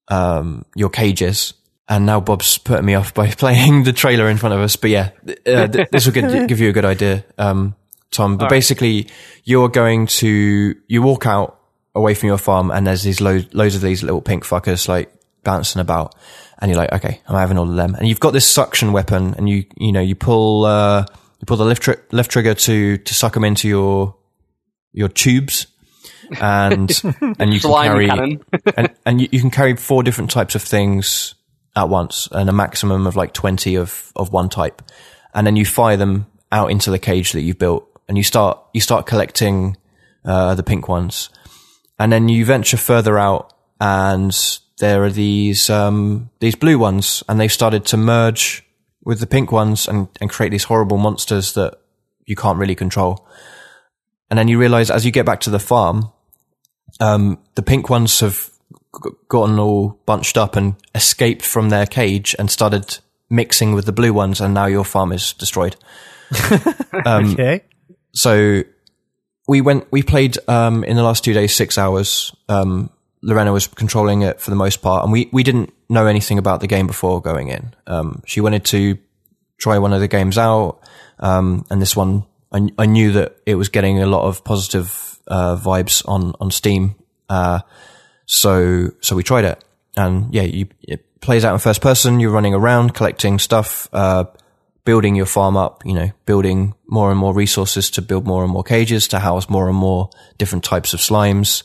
um your cages. And now Bob's putting me off by playing the trailer in front of us. But yeah, uh, th- this will give, give you a good idea, um, Tom. But basically, you're going to you walk out away from your farm, and there's these lo- loads of these little pink fuckers like bouncing about, and you're like, okay, I'm having all of them. And you've got this suction weapon, and you you know you pull uh, you pull the left tri- left trigger to to suck them into your your tubes, and and you can carry and, and you, you can carry four different types of things at once and a maximum of like 20 of, of one type. And then you fire them out into the cage that you've built and you start, you start collecting, uh, the pink ones. And then you venture further out and there are these, um, these blue ones and they've started to merge with the pink ones and, and create these horrible monsters that you can't really control. And then you realize as you get back to the farm, um, the pink ones have g- gotten all bunched up and escaped from their cage and started mixing with the blue ones, and now your farm is destroyed. okay. So we went, we played um, in the last two days six hours. Um, Lorena was controlling it for the most part, and we we didn't know anything about the game before going in. Um, she wanted to try one of the games out, um, and this one I, I knew that it was getting a lot of positive uh, vibes on on Steam. Uh, so so we tried it, and yeah, you, it plays out in first person. You're running around collecting stuff, uh, building your farm up. You know, building more and more resources to build more and more cages to house more and more different types of slimes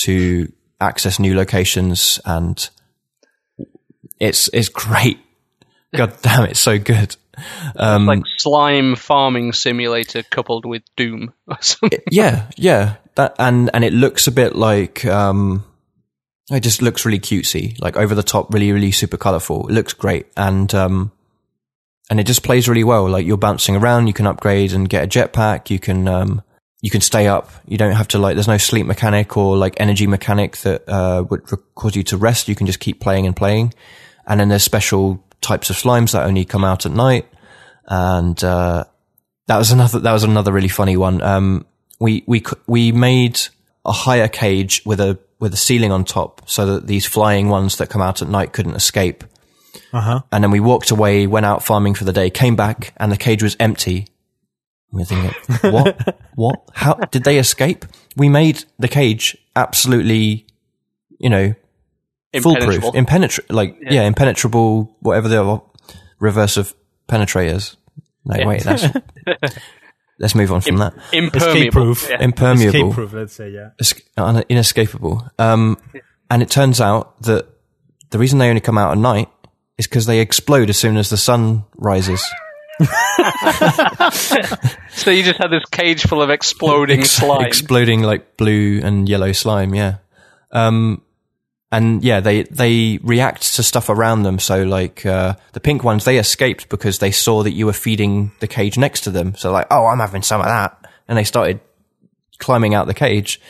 to access new locations, and it's it's great. God damn, it's so good. Um, like slime farming simulator coupled with Doom or something. yeah, yeah. That and and it looks a bit like um it just looks really cutesy, like over the top, really, really super colorful. It looks great. And um and it just plays really well. Like you're bouncing around, you can upgrade and get a jetpack, you can um you can stay up. You don't have to like there's no sleep mechanic or like energy mechanic that uh would cause you to rest. You can just keep playing and playing. And then there's special types of slimes that only come out at night. And uh that was another that was another really funny one. Um, we we we made a higher cage with a with a ceiling on top, so that these flying ones that come out at night couldn't escape. Uh huh. And then we walked away, went out farming for the day, came back, and the cage was empty. We're thinking, what? what? How did they escape? We made the cage absolutely, you know, foolproof, Impenetrable. impenetrable, like yeah. impenetrable, whatever the reverse of penetrate is. No, wait, that's. let's move on from that. Escape Impermeable. proof. Yeah. Impermeable, Escape proof, let's say, yeah. es- inescapable. Um, and it turns out that the reason they only come out at night is because they explode as soon as the sun rises. So you just had this cage full of exploding Ex- slime. exploding like blue and yellow slime. Yeah. Um, and yeah, they they react to stuff around them. So like uh, the pink ones, they escaped because they saw that you were feeding the cage next to them. So like, oh, I'm having some of that, and they started climbing out the cage.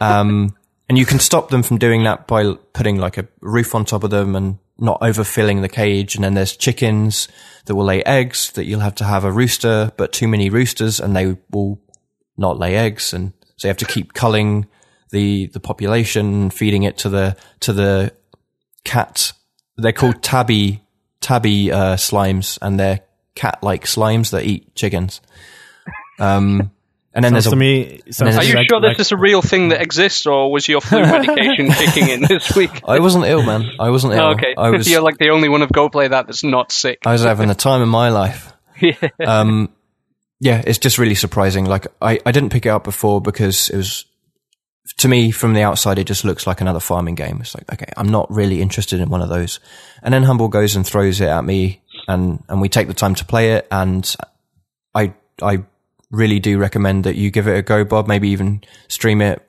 Um, and you can stop them from doing that by putting like a roof on top of them and not overfilling the cage. And then there's chickens that will lay eggs that you'll have to have a rooster, but too many roosters and they will not lay eggs. And so you have to keep culling the, the population, feeding it to the, to the cat. They're called tabby, tabby, uh, slimes and they're cat-like slimes that eat chickens. Um, and then Sounds there's to a, me, Are Are you like, sure like, this is a real thing that exists, or was your flu medication kicking in this week? I wasn't ill, man. I wasn't ill. Oh, okay, I was, you're like the only one of Go Play that that's not sick. I was having the time of my life. yeah. Um, yeah, it's just really surprising. Like, I, I didn't pick it up before because it was, to me, from the outside, it just looks like another farming game. It's like, okay, I'm not really interested in one of those. And then Humble goes and throws it at me and, and we take the time to play it. And I, I really do recommend that you give it a go, Bob. Maybe even stream it,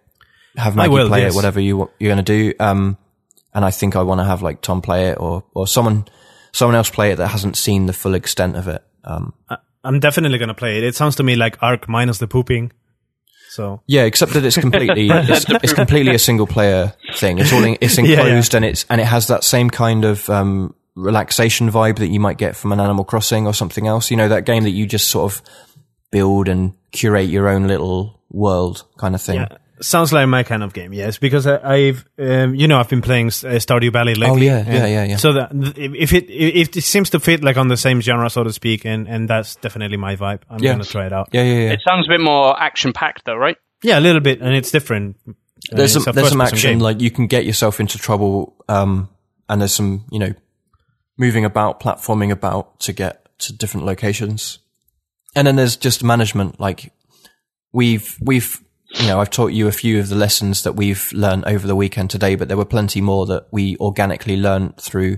have Maggie will, play yes. it, whatever you you're going to do. Um, and I think I want to have like Tom play it or, or someone, someone else play it that hasn't seen the full extent of it. Um, I'm definitely going to play it. It sounds to me like Ark minus the pooping. So, Yeah, except that it's completely it's, it's completely a single player thing. It's all in, it's Yeah, yeah. enclosed and it's and it has that same kind of um, relaxation vibe that you might get from an Animal Crossing or something else. You know, that game that you just sort of build and curate your own little world kind of thing. yeah. Sounds like my kind of game, yes, because I, I've, um, you know, I've been playing uh, Stardew Valley lately. Oh, yeah, yeah, yeah, yeah. So that if it if it seems to fit like on the same genre, so to speak, and and that's definitely my vibe. I'm Yeah. gonna try it out. Yeah, yeah, yeah. It sounds a bit more action packed, though, right? Yeah, a little bit, and it's different. There's it's some a there's some action game. like you can get yourself into trouble um and there's some you know moving about platforming about to get to different locations and then there's just management like we've we've you know I've taught you a few of the lessons that we've learned over the weekend today but there were plenty more that we organically learned through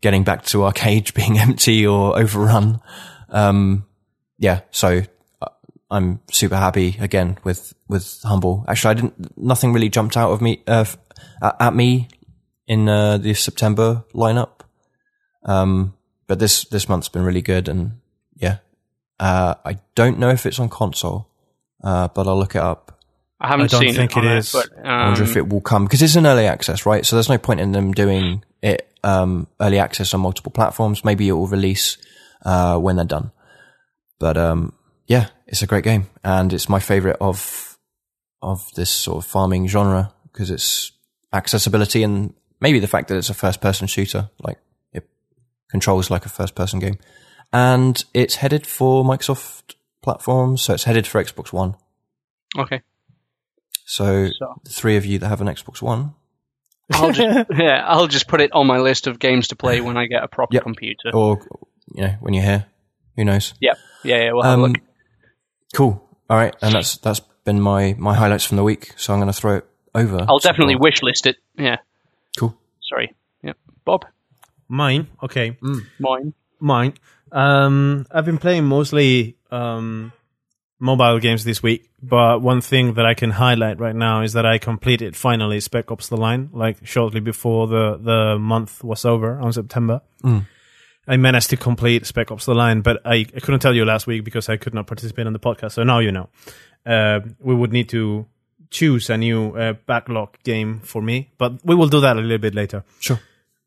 getting back to our cage being empty or overrun um yeah so uh, I'm super happy again with with humble. Actually, I didn't. Nothing really jumped out of me uh, at, at me in uh, the September lineup. Um, but this this month's been really good, and yeah, uh, I don't know if it's on console, uh, but I'll look it up. I haven't I don't seen think it, it is. but I wonder um, if it will come because it's an early access, right? So there's no point in them doing it um, early access on multiple platforms. Maybe it will release uh, when they're done. But um, yeah, it's a great game, and it's my favorite of of this sort of farming genre because it's accessibility and maybe the fact that it's a first person shooter, like it controls like a first person game, and it's headed for Microsoft platforms, so it's headed for Xbox One. okay. So, So- the three of you that have an Xbox One, I'll just yeah, I'll just put it on my list of games to play when I get a proper Yep. computer. or you know when you're here, who knows? Yeah, yeah, yeah. We'll have a Um, look. cool. All right, and that's that's been my my highlights from the week. So I'm going to throw it over. I'll definitely Bob. wish list it. Yeah. Cool. Sorry. Yeah. Bob, Mine, okay. mine. Mine. Um, I've been playing mostly um, mobile games this week, but one thing that I can highlight right now is that I completed finally Spec Ops: The Line, like shortly before the the month was over on September. I managed to complete Spec Ops: The Line, but I, I couldn't tell you last week because I could not participate on the podcast. So now you know. Uh, we would need to choose a new uh, backlog game for me, but we will do that a little bit later. Sure.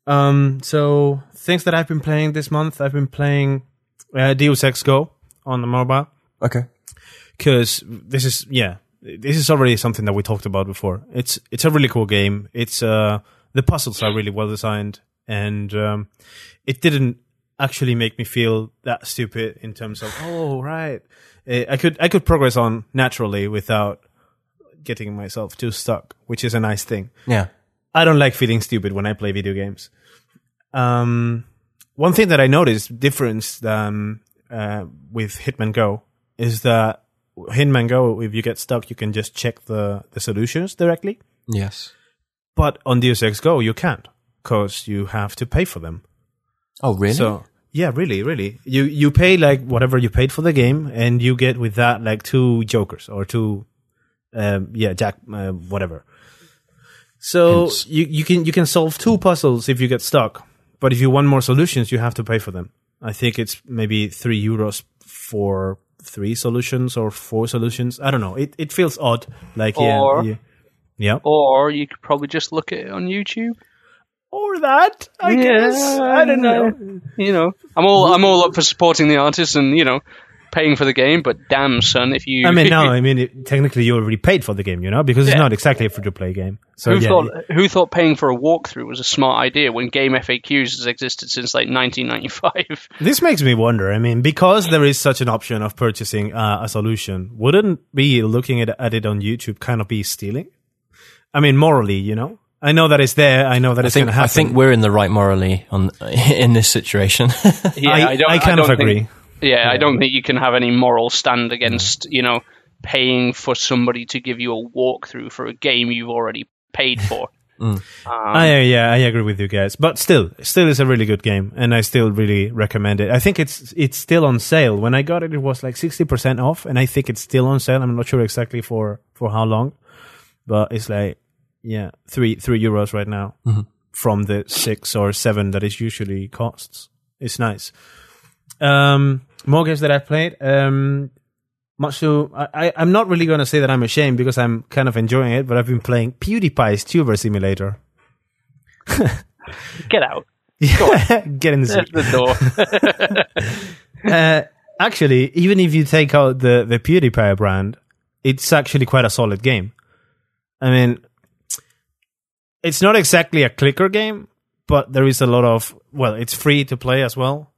Um, so things that I've been playing this month, I've been playing uh, Deus Ex Go on the mobile Okay. because this is yeah, this is already something that we talked about before. It's it's a really cool game. It's uh the puzzles are really well designed, and um, it didn't actually make me feel that stupid in terms of oh right, I could I could progress on naturally without getting myself too stuck, which is a nice thing. Yeah. I don't like feeling stupid when I play video games. Um, one thing that I noticed difference than uh, with Hitman Go is that Hitman Go, if you get stuck, you can just check the the solutions directly. Yes. But on Deus Ex Go, you can't because you have to pay for them. Oh, really? So yeah, really, really, you you pay like whatever you paid for the game, and you get with that like two jokers or two, um, yeah, jack, uh, whatever. So Hints. you you can you can solve two puzzles if you get stuck, but if you want more solutions, you have to pay for them. I think it's maybe three euros for three solutions or four solutions. I don't know. It it feels odd. Like Or- yeah, yeah, yeah. Or you could probably just look at it on YouTube. or that. I Yeah, guess I don't know. You know, I'm all I'm all up for supporting the artists and you know paying for the game. But damn, son, if you I mean, no, I mean, it, technically you already paid for the game, you know, because it's Yeah. not exactly a free to play game. So who yeah, thought who thought paying for a walkthrough was a smart idea when Game FAQs has existed since like 1995? this makes me wonder. I mean, because there is such an option of purchasing uh, a solution, wouldn't be looking at, at it on YouTube kind of be stealing? I mean, morally, you know. I know that it's there. I know that I it's think going to happen. I think we're in the right morally on in this situation. Yeah, I, I kind of don't think- agree. Yeah, I don't think you can have any moral stand against you know paying for somebody to give you a walkthrough for a game you've already paid for. Um, I, yeah, I agree with you guys. But still, still is a really good game, and I still really recommend it. I think it's it's still on sale. When I got it, it was like sixty percent off, and I think it's still on sale. I'm not sure exactly for for how long, but it's like yeah, three three euros right now from the six or seven that it usually costs. It's nice. Um, more games that I've played. Um, much to I, I'm not really gonna say that I'm ashamed because I'm kind of enjoying it, but I've been playing PewDiePie's Tuber Simulator. get out, Get in the seat. the door. Uh, actually, even if you take out the the PewDiePie brand, it's actually quite a solid game. I mean, it's not exactly a clicker game, but there is a lot of well, it's free to play as well.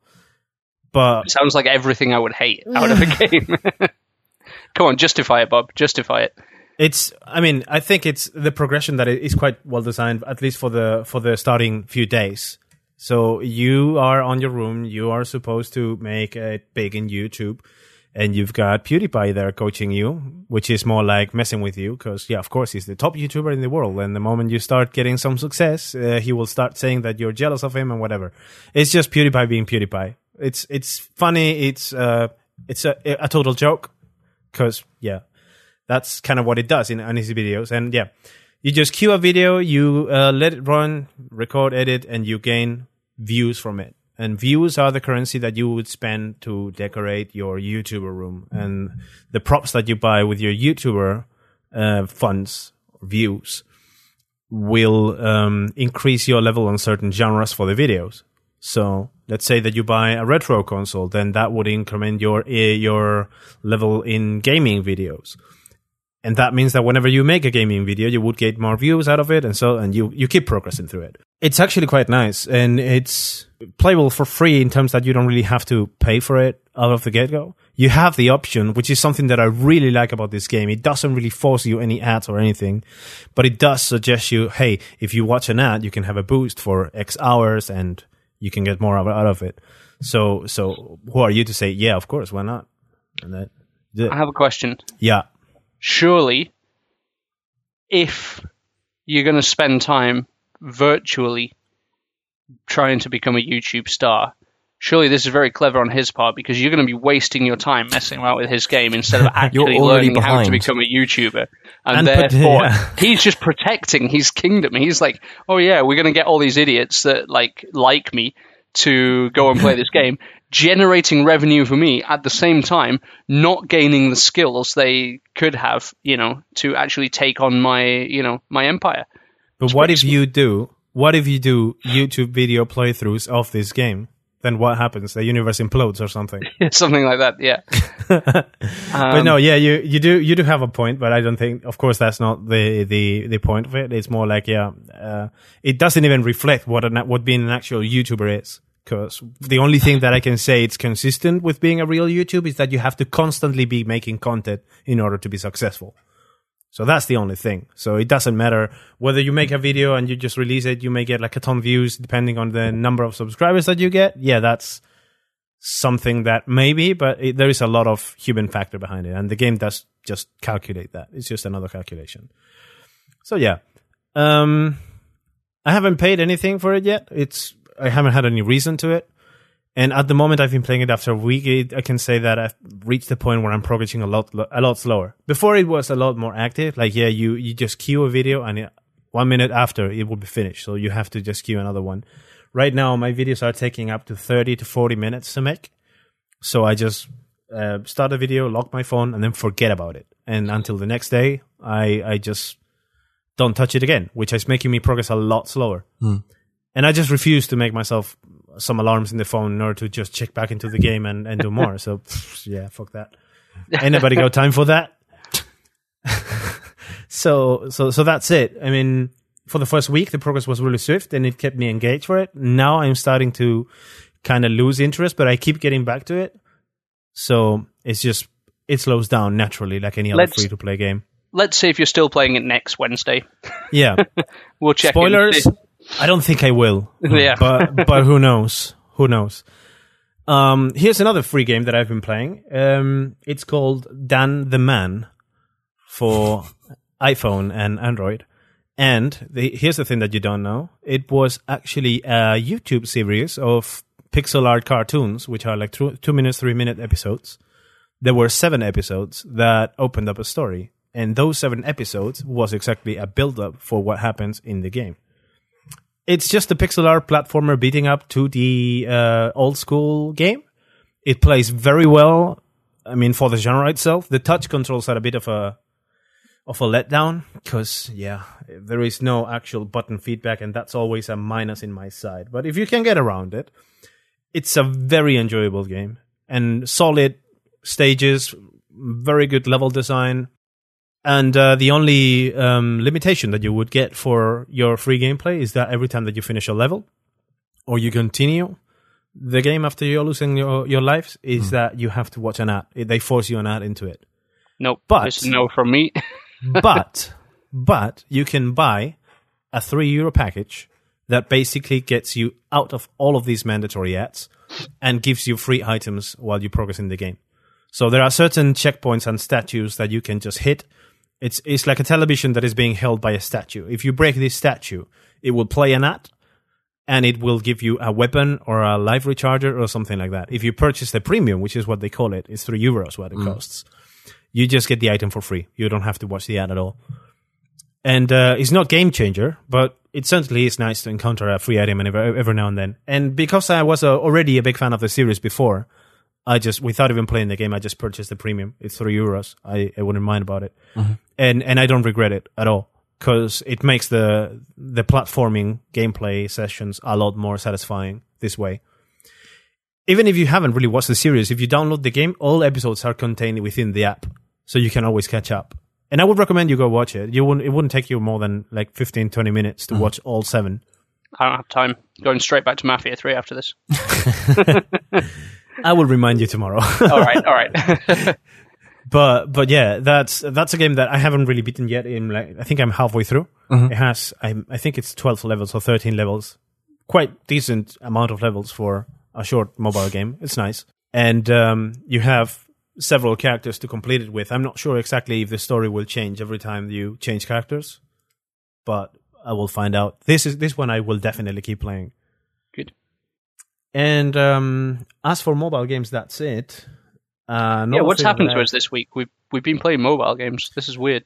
But Sounds like everything I would hate out of a game. Come on, justify it, Bob. Justify it. it's i mean i think it's the progression that it is quite well designed at least for the for the starting few days so you are on your room you are supposed to make it big in youtube and you've got pewdiepie there coaching you which is more like messing with you because yeah of course he's the top youtuber in the world and the moment you start getting some success uh, he will start saying that you're jealous of him and whatever it's just pewdiepie being pewdiepie it's it's funny it's uh it's a, a total joke because yeah that's kind of what it does in his videos. And yeah you just queue a video you uh, let it run record edit and you gain views from it. And views are the currency that you would spend to decorate your youtuber room. And the props that you buy with your youtuber uh, funds views will um, increase your level on certain genres for the videos. So let's say that you buy a retro console, then that would increment your eh, your level in gaming videos. And that means that whenever you make a gaming video, you would get more views out of it, and so and you you keep progressing through it. It's actually quite nice, and it's playable for free in terms that you don't really have to pay for it out of the get go. You have the option, which is something that I really like about this game. It doesn't really force you any ads or anything, but it does suggest you, hey, if you watch an ad, you can have a boost for X hours and you can get more out of it. So, so who are you to say, yeah, of course, why not? And that, the- I have a question. yeah, Surely, if you're going to spend time virtually trying to become a YouTube star, surely this is very clever on his part because you're going to be wasting your time messing around with his game instead of actually learning how to become a YouTuber. And, And therefore, yeah. he's just protecting his kingdom. He's like, oh yeah, we're going to get all these idiots that like like me to go and play this game, generating revenue for me at the same time, not gaining the skills they could have, you know, to actually take on my, you know, my empire. but what if you do? What if you do YouTube video playthroughs of this game? Then what happens? The universe implodes or something. Something like that, yeah. but Um, no, yeah, you you do you do have a point, but I don't think, of course, that's not the the the point of it. It's more like, yeah, uh, it doesn't even reflect what an, what being an actual YouTuber is. Because the only thing that I can say it's consistent with being a real YouTube is that you have to constantly be making content in order to be successful. So that's the only thing. So it doesn't matter whether you make a video and you just release it, you may get like a ton of views depending on the number of subscribers that you get. Yeah, that's something that maybe, but it, there is a lot of human factor behind it. And the game does just calculate that. It's just another calculation. So yeah. Um, I haven't paid anything for it yet. It's, I haven't had any reason to it. And at the moment, I've been playing it after a week. I can say that I've reached the point where I'm progressing a lot, a lot slower. Before it was a lot more active. Like, yeah, you, you just queue a video and it, one minute after it will be finished. So you have to just queue another one. Right now, my videos are taking up to 30 to 40 minutes to make. So I just uh, start a video, lock my phone, and then forget about it. And until the next day, I, I just don't touch it again, which is making me progress a lot slower. And I just refuse to make myself some alarms in the phone in order to just check back into the game and, and do more. so yeah, fuck that. Anybody got time for that? so so so that's it. I mean, for the first week, the progress was really swift and it kept me engaged for it. Now I'm starting to kind of lose interest, but I keep getting back to it. So it's just it slows down naturally, like any other free to play game. Let's see if you're still playing it next Wednesday. Yeah. We'll check. in. I don't think I will. Yeah. But but who knows? Who knows? Um, here's another free game that I've been playing. Um, it's called Dan the Man for iPhone and Android. And the, here's the thing that you don't know: it was actually a YouTube series of pixel art cartoons, which are like two, two minutes, three minute episodes. There were seven episodes that opened up a story, and those seven episodes was exactly a build up for what happens in the game it's just a pixel art platformer beating up to the uh, old school game. It plays very well. I mean, for the genre itself, the touch controls are a bit of a of a letdown because yeah, there is no actual button feedback, and that's always a minus in my side. But if you can get around it, it's a very enjoyable game and solid stages, very good level design. And uh, the only um, limitation that you would get for your free gameplay is that every time that you finish a level or you continue the game after you're losing your, your lives, is that you have to watch an ad. They force you an ad into it. Nope. But- It's no from me. but but you can buy a three euro package that basically gets you out of all of these mandatory ads and gives you free items while you progress in the game. So there are certain checkpoints and statues that you can just hit. It's it's like a television that is being held by a statue. If you break this statue, it will play an ad and it will give you a weapon or a life recharger or something like that. If you purchase the premium, which is what they call it, it's three euros what it costs. You just get the item for free. You don't have to watch the ad at all. And uh, it's not game changer, but it certainly is nice to encounter a free item every, every now and then. And because I was uh, already a big fan of the series before, I just without even playing the game, I just purchased the premium. It's three euros. I, I wouldn't mind about it, and and I don't regret it at all because it makes the the platforming gameplay sessions a lot more satisfying this way. Even if you haven't really watched the series, if you download the game, all episodes are contained within the app, so you can always catch up. And I would recommend you go watch it. You wouldn't, it wouldn't take you more than like 15, 20 minutes to mm-hmm. watch all seven. I don't have time. Going straight back to Mafia 3 after this. I will remind you tomorrow. All right, all right. but but yeah, that's that's a game that I haven't really beaten yet. In like, I think I'm halfway through. It has I I think it's 12 levels or 13 levels, quite decent amount of levels for a short mobile game. It's nice, and um, you have several characters to complete it with. I'm not sure exactly if the story will change every time you change characters, but I will find out. This is this one I will definitely keep playing. Good. And um, as for mobile games, that's it. Uh, Yeah, what's happened to us? this week? We've we've been playing mobile games. This is weird.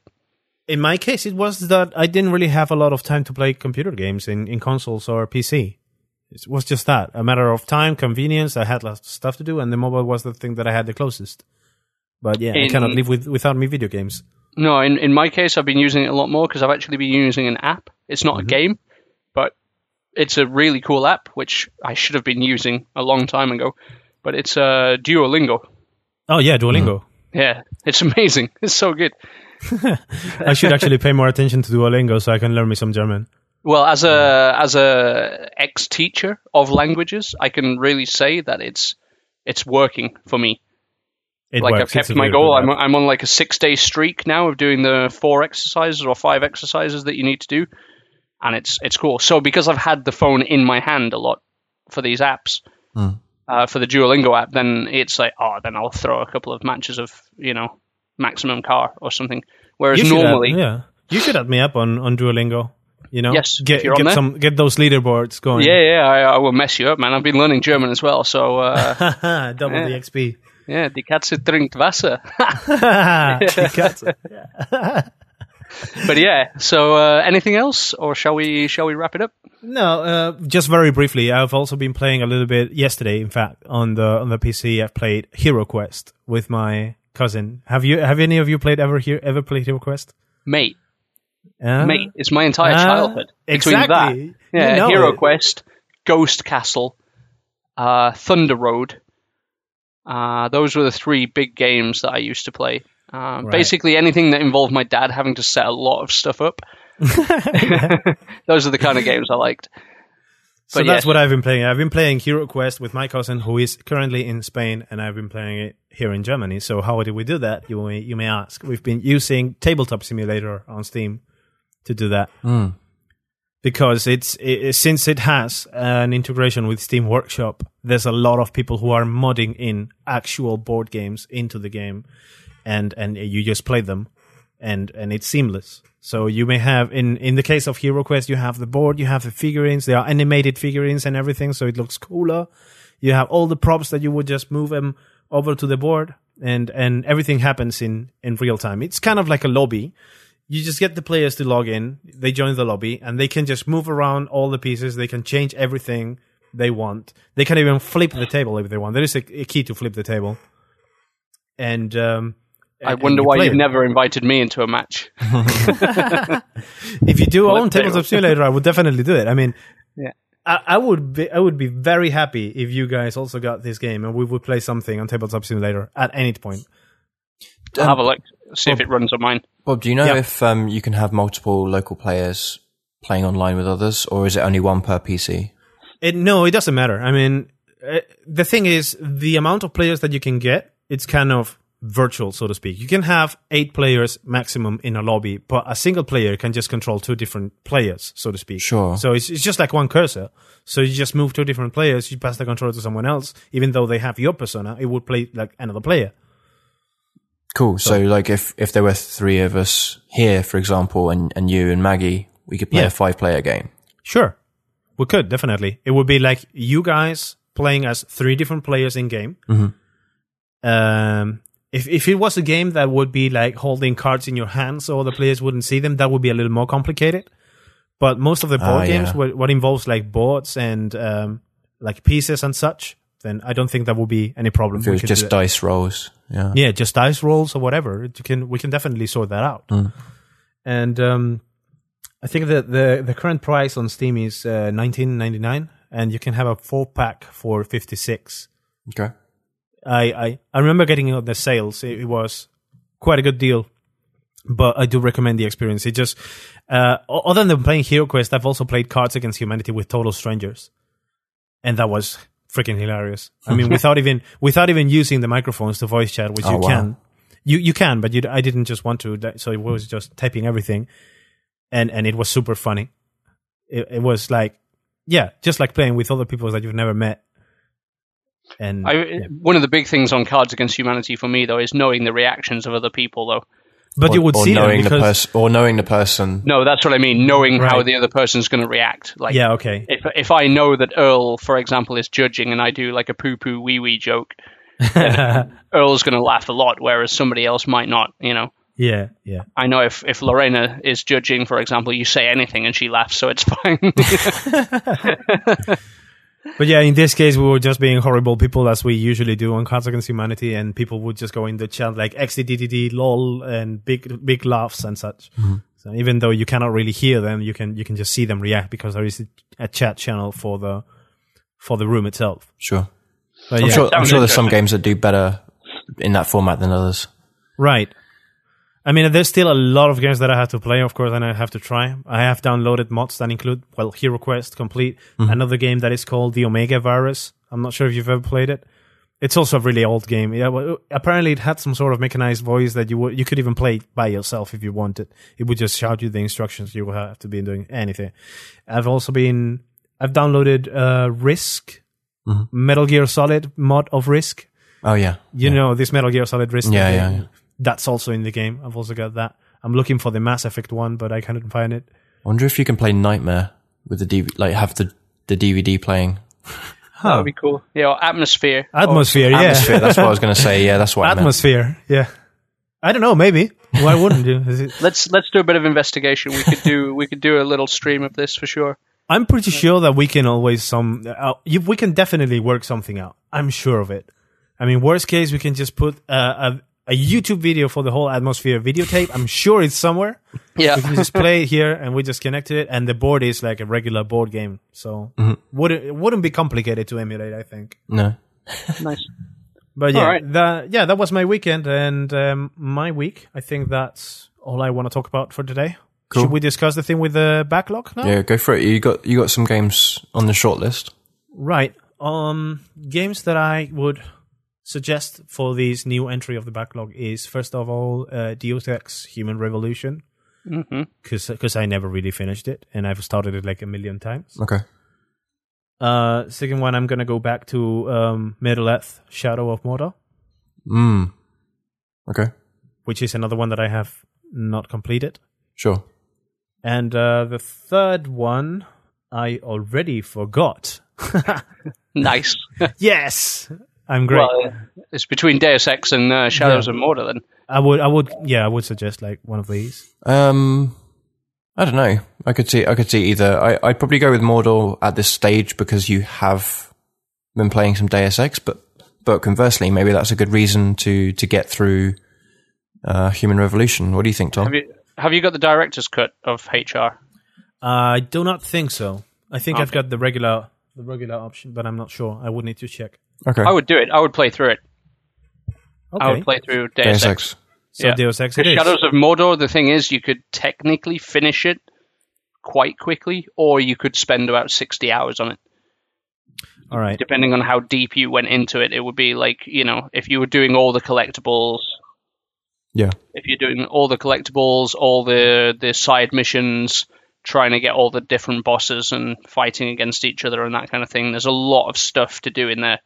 in my case, it was that I didn't really have a lot of time to play computer games in, in consoles or PC. It was just that a matter of time, convenience. I had lots of stuff to do, and the mobile was the thing that I had the closest. But yeah, I cannot live with, without me video games. No, in in my case, I've been using it a lot more because I've actually been using an app. It's not a game, but it's a really cool app which I should have been using a long time ago. But it's uh, Duolingo. Oh yeah, Duolingo. Yeah, it's amazing. It's so good. I should actually pay more attention to Duolingo so I can learn me some German. Well, as a as a ex teacher of languages, I can really say that it's it's working for me. It like works. I've It's kept a my goal. I'm. I'm on like a six day streak now of doing the four exercises or five exercises that you need to do, and it's it's cool. So because I've had the phone in my hand a lot for these apps, Hmm. Uh, for the Duolingo app, then it's like oh, then I'll throw a couple of matches of you know maximum car or something. Whereas You should add- normally, yeah, you should add me up on on Duolingo. You know, Yes, get get some get those leaderboards going. yeah, yeah, I, I will mess you up, man. I've been learning German as well, so uh, double Yeah. the XP. yeah, die Katze trinkt Wasser. but yeah, so uh, anything else, or shall we shall we wrap it up? No, uh, just very briefly. I've also been playing a little bit yesterday. In fact, on the on the PC, I've played Hero Quest with my cousin. Have you? Have any of you played ever here? Ever played Hero Quest? Mate, Uh, mate, it's my entire childhood. Between exactly. that, yeah, You know Hero it. Quest, Ghost Castle, uh, Thunder Road. Uh, those were the three big games that I used to play. Um, Right. Basically, anything that involved my dad having to set a lot of stuff up. those are the kind of games I liked. So But that's yes. what I've been playing. I've been playing Hero Quest with my cousin, who is currently in Spain, and I've been playing it here in Germany. So how did we do that? You may you may ask. We've been using Tabletop Simulator on Steam to do that Mm. because it's it, since it has an integration with Steam Workshop. There's a lot of people who are modding in actual board games into the game, and and you just play them, and and it's seamless. So you may have in in the case of Hero Quest, you have the board, you have the figurines, they are animated figurines and everything, so it looks cooler. You have all the props that you would just move them over to the board, and and everything happens in in real time. It's kind of like a lobby. You just get the players to log in, they join the lobby, and they can just move around all the pieces. They can change everything they want. They can even flip the table if they want. There is a, a key to flip the table. And um, I wonder you why you've it. never invited me into a match. if you do Flip own Tabletop. Simulator, I would definitely do it. I mean, Yeah. I, I would be I would be very happy if you guys also got this game and we would play something on Tabletop Simulator at any point. I'll have a look, see if it runs on mine. Bob, do you know Yeah. if um, you can have multiple local players playing online with others, or is it only one per PC? It, no, it doesn't matter. I mean, uh, the thing is, the amount of players that you can get, it's kind of virtual, so to speak. You can have eight players maximum in a lobby, but a single player can just control two different players, so to speak. Sure. So it's, it's just like one cursor. So you just move two different players, you pass the control to someone else, even though they have your persona, it would play like another player. Cool. So, like, if if there were three of us here, for example, and and you and Maggie, we could play Yeah. a five player game. Sure. We could, definitely. It would be like you guys playing as three different players in game. Um, if, if it was a game that would be like holding cards in your hands so the players wouldn't see them, that would be a little more complicated. But most of the board Ah, games, yeah. what, what involves like boards and um, like pieces and such, then I don't think that would be any problem. If it was just dice rolls, yeah. Yeah, just dice rolls or whatever. You can we can definitely sort that out. And um, I think that the the current price on Steam is uh, nineteen ninety nine, and you can have a four pack for fifty six. Okay. I, I I remember getting it on the sales. It, it was quite a good deal, but I do recommend the experience. It just uh, other than playing Hero Quest, I've also played Cards Against Humanity with total strangers, and that was freaking hilarious. I mean, without even without even using the microphones to voice chat, which Oh, you wow. can, you you can, but you, I didn't just want to, so it was just typing everything, and and it was super funny. It, it was like, yeah, just like playing with other people that you've never met. And I, yeah. One of the big things on Cards Against Humanity for me, though, is knowing the reactions of other people, though. but or, you would or see them knowing the because person, or knowing the person. No, that's what I mean. Knowing how the other person's going to react. Like, yeah, okay, if if I know that Earl, for example, is judging, and I do like a poo poo wee wee joke, Earl's going to laugh a lot, whereas somebody else might not. You know, yeah, yeah. I know if if Lorena is judging, for example, you say anything and she laughs, so it's fine. But yeah, in this case, we were just being horrible people as we usually do on Cards Against Humanity, and people would just go in the chat like XDDDD, lol, and big big laughs and such. Mm-hmm. So even though you cannot really hear them, you can you can just see them react because there is a, a chat channel for the for the room itself. Sure. But I'm yeah, sure. I'm sure there's some games that do better in that format than others. Right. I mean, there's still a lot of games that I have to play, of course, and I have to try. I have downloaded mods that include, well, Hero Quest Complete, another game that is called the Omega Virus. I'm not sure if you've ever played it. It's also a really old game. Yeah, well, apparently it had some sort of mechanized voice that you would, you could even play by yourself if you wanted. It would just shout you the instructions. You would have to be doing anything. I've also been I've downloaded uh, Risk, Mm-hmm. Metal Gear Solid mod of Risk. Oh yeah. You know this Metal Gear Solid Risk. Yeah, game? yeah, yeah. That's also in the game. I've also got that. I'm looking for the Mass Effect one, but I couldn't find it. I wonder if you can play Nightmare with the DVD, like have the the DVD playing. That would be cool. Yeah, or Atmosfear. Atmosfear, yeah. Atmosfear. That's what I was going to say. Yeah, that's what I meant. Atmosfear, yeah. I don't know. Maybe why wouldn't you? Is it- Let's let's do a bit of investigation. We could do we could do a little stream of this for sure. I'm pretty sure that we can always some. Uh, you, we can definitely work something out. I'm sure of it. I mean, worst case, we can just put uh, a, a YouTube video for the whole Atmosfear videotape. I'm sure it's somewhere. Yeah, We can just play it here, and we just connect to it. And the board is like a regular board game, so wouldn't it wouldn't be complicated to emulate. I think. No. nice. But yeah, All right. that yeah, that was my weekend and um, my week. I think that's all I want to talk about for today. Cool. Should we discuss the thing with the backlog now? Yeah, go for it. You got you got some games on the short list. Right. Um, games that I would suggest for this new entry of the backlog is first of all uh, Deus Ex: Human Revolution hmm because I never really finished it and I've started it like a million times. Okay. Uh, second one, I'm gonna go back to um, Middle Earth: Shadow of Mordor, Mm. Okay. which is another one that I have not completed. Sure. And uh, the third one I already forgot. Nice. yes, I'm great. well, it's between Deus Ex and uh, Shadows of Mordor. Then I would, I would, yeah, I would suggest like one of these. Um, I don't know. I could see. I could see either. I, I'd probably go with Mordor at this stage because you have been playing some Deus Ex, but but conversely, maybe that's a good reason to to get through uh, Human Revolution. What do you think, Tom? have you have you got the director's cut of HR? I do not think so. I think I've got the regular, the regular option, but I'm not sure. I would need to check. Okay. I would do it. I would play through it. Okay. I would play through Deus, Deus Ex. Ex. so yeah. Deus Ex it Shadows of Mordor, the thing is, you could technically finish it quite quickly, or you could spend about sixty hours on it. All right. Depending on how deep you went into it, it would be like you know, if you were doing all the collectibles, Yeah. if you're doing all the collectibles, all the the side missions, trying to get all the different bosses and fighting against each other and that kind of thing. There's a lot of stuff to do in there.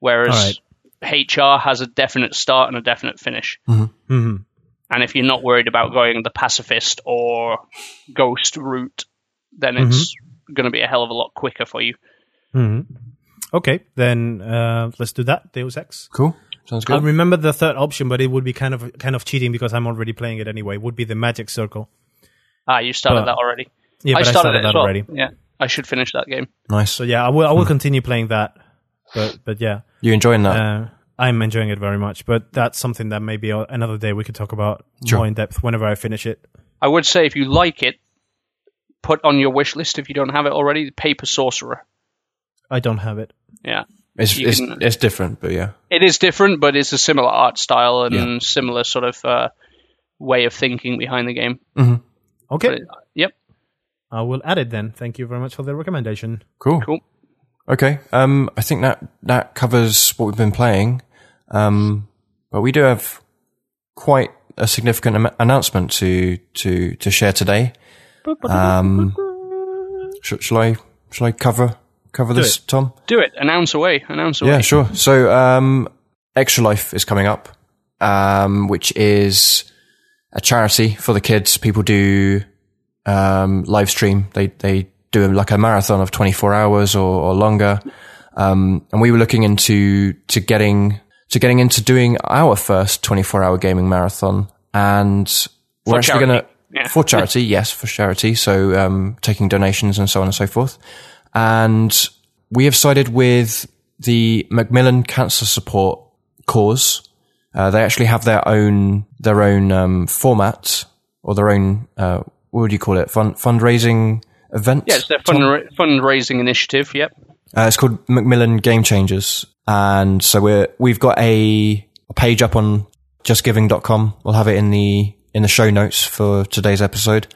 Whereas HR has a definite start and a definite finish. hmm And if you're not worried about going the pacifist or ghost route, then it's going to be a hell of a lot quicker for you. hmm Okay, then uh, let's do that. Deus Ex. Cool. Sounds good. I remember the third option, but it would be kind of kind of cheating because I'm already playing it anyway. Would be the Magic Circle. Ah, you started But- that already. Yeah, I but I started, started it that as well. already. Yeah, I should finish that game. nice. So yeah, I will I will continue playing that. But but yeah, You enjoying that? uh, I'm enjoying it very much. But that's something that maybe another day we could talk about Sure. more in depth whenever I finish it. I would say if you like it, put on your wish list if you don't have it already. The Paper Sorcerer. I don't have it. Yeah, it's it's, can- it's different, but yeah. it is different, but it's a similar art style and Yeah. similar sort of uh, way of thinking behind the game. Okay, But it- yep, I will add it then. Thank you very much for the recommendation. Cool. cool. Okay. Um, I think that that covers what we've been playing. Um, but we do have quite a significant am- announcement to to to share today. Um, sh- shall I shall I cover cover this, it. Tom? Do it. Announce away. Announce away. Yeah, sure. So, um, Extra Life is coming up, um, which is a charity for the kids. People do um, live stream. They they do like a marathon of twenty four hours or, or longer. Um, and we were looking into to getting to getting into doing our first twenty four hour gaming marathon, and we're For actually going to Yeah. for charity. yes, for charity. So um, taking donations and so on and so forth. And we have sided with the Macmillan Cancer Support cause. Uh, they actually have their own their own um, format or their own uh, what would you call it? Fund, fundraising event. Yeah, it's their fund, fundraising initiative. Yep. Uh, it's called Macmillan Game Changers, and so we're we've got a, a page up on justgiving.com. We'll have it in the in the show notes for today's episode,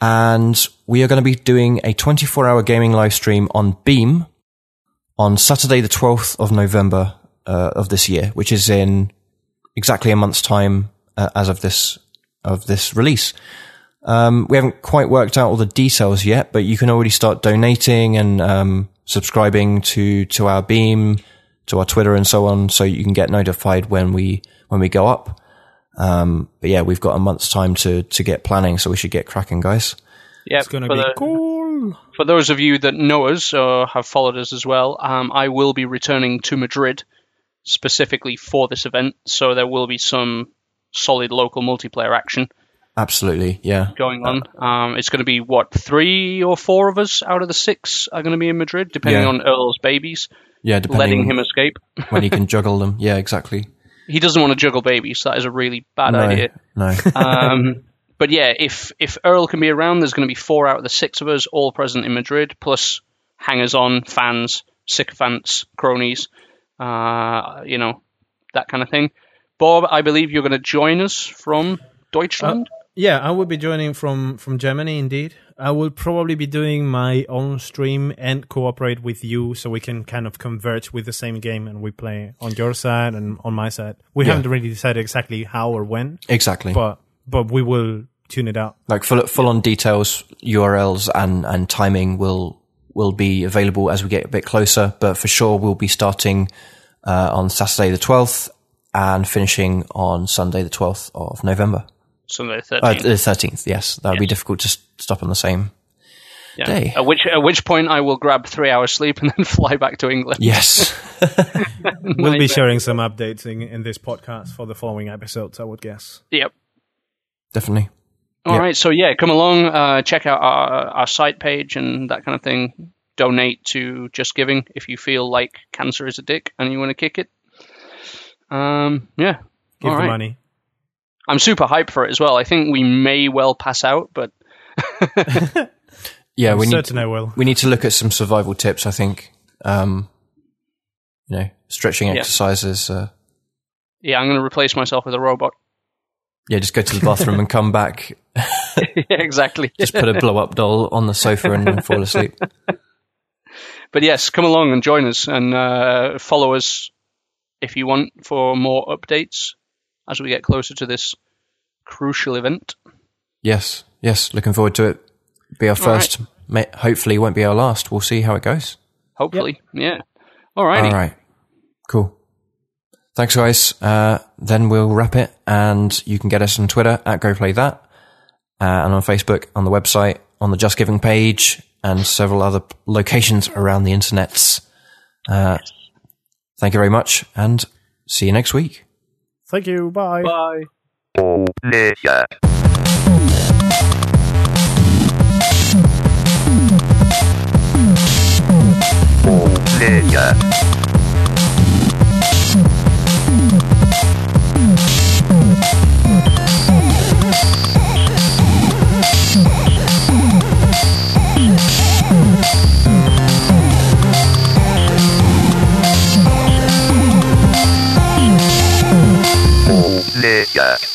and we are going to be doing a 24 hour gaming live stream on Beam on Saturday, the 12th of November uh, of this year, which is in exactly a month's time uh, as of this of this release. Um, we haven't quite worked out all the details yet, but you can already start donating and um, subscribing to to our Beam, to our Twitter, and so on, so you can get notified when we when we go up. Um, but yeah, we've got a month's time to to get planning, so we should get cracking, guys. Yeah, It's gonna be the- cool. for those of you that know us or have followed us as well, um, I will be returning to Madrid specifically for this event, so there will be some solid local multiplayer action Absolutely, yeah. going on. Um, it's going to be what three or four of us out of the six are going to be in Madrid, depending Yeah. on Earl's babies, Yeah, letting him escape. when he can juggle them. Yeah, exactly. He doesn't want to juggle babies. That is a really bad no, idea. no. um, but yeah, if if Earl can be around, there's going to be four out of the six of us all present in Madrid, plus hangers on, fans, sycophants, cronies, uh, you know, that kind of thing. Bob, I believe you're going to join us from Deutschland. Yeah, I will be joining from from Germany. Indeed, I will probably be doing my own stream and cooperate with you, so we can kind of converge with the same game and we play on your side and on my side. We Yeah. haven't really decided exactly how or when, exactly. but but we will tune it out. like full full on details, URLs and and timing will will be available as we get a bit closer. But for sure, we'll be starting uh, on Saturday the twelfth and finishing on Sunday the twelfth of November. Sunday the Uh, 13th. the thirteenth. Yes, that would be difficult to stop on the same. yeah. day. At which at which point I will grab three hours sleep and then fly back to England. Yes. We'll be sharing some updates in, in this podcast for the following episodes. I would guess. Yep. Definitely. All Yep. right, so yeah, come along, uh, check out our, our site page and that kind of thing. Donate to Just Giving if you feel like cancer is a dick and you want to kick it. Um, yeah. Give All the right. money. I'm super hyped for it as well. I think we may well pass out, but Yeah, we I'm need certain I will. we need to look at some survival tips. I think. Um, you know, stretching Yeah. exercises. Uh, yeah, I'm going to replace myself with a robot. yeah, just go to the bathroom and come back. yeah, exactly. Just put a blow up doll on the sofa and fall asleep. But yes, come along and join us and uh, follow us if you want for more updates as we get closer to this crucial event. Yes, yes, looking forward to it. Be our first. May, hopefully, won't be our last. We'll see how it goes. Hopefully, yeah. All righty. All right, cool. Thanks, guys. Uh, then we'll wrap it, and you can get us on Twitter at GoPlayThat, uh, and on Facebook, on the website, on the Just Giving page, and several other locations around the internets. Uh, thank you very much, and see you next week. Thank you. Bye. Bye. Oh, Player. Player. Player.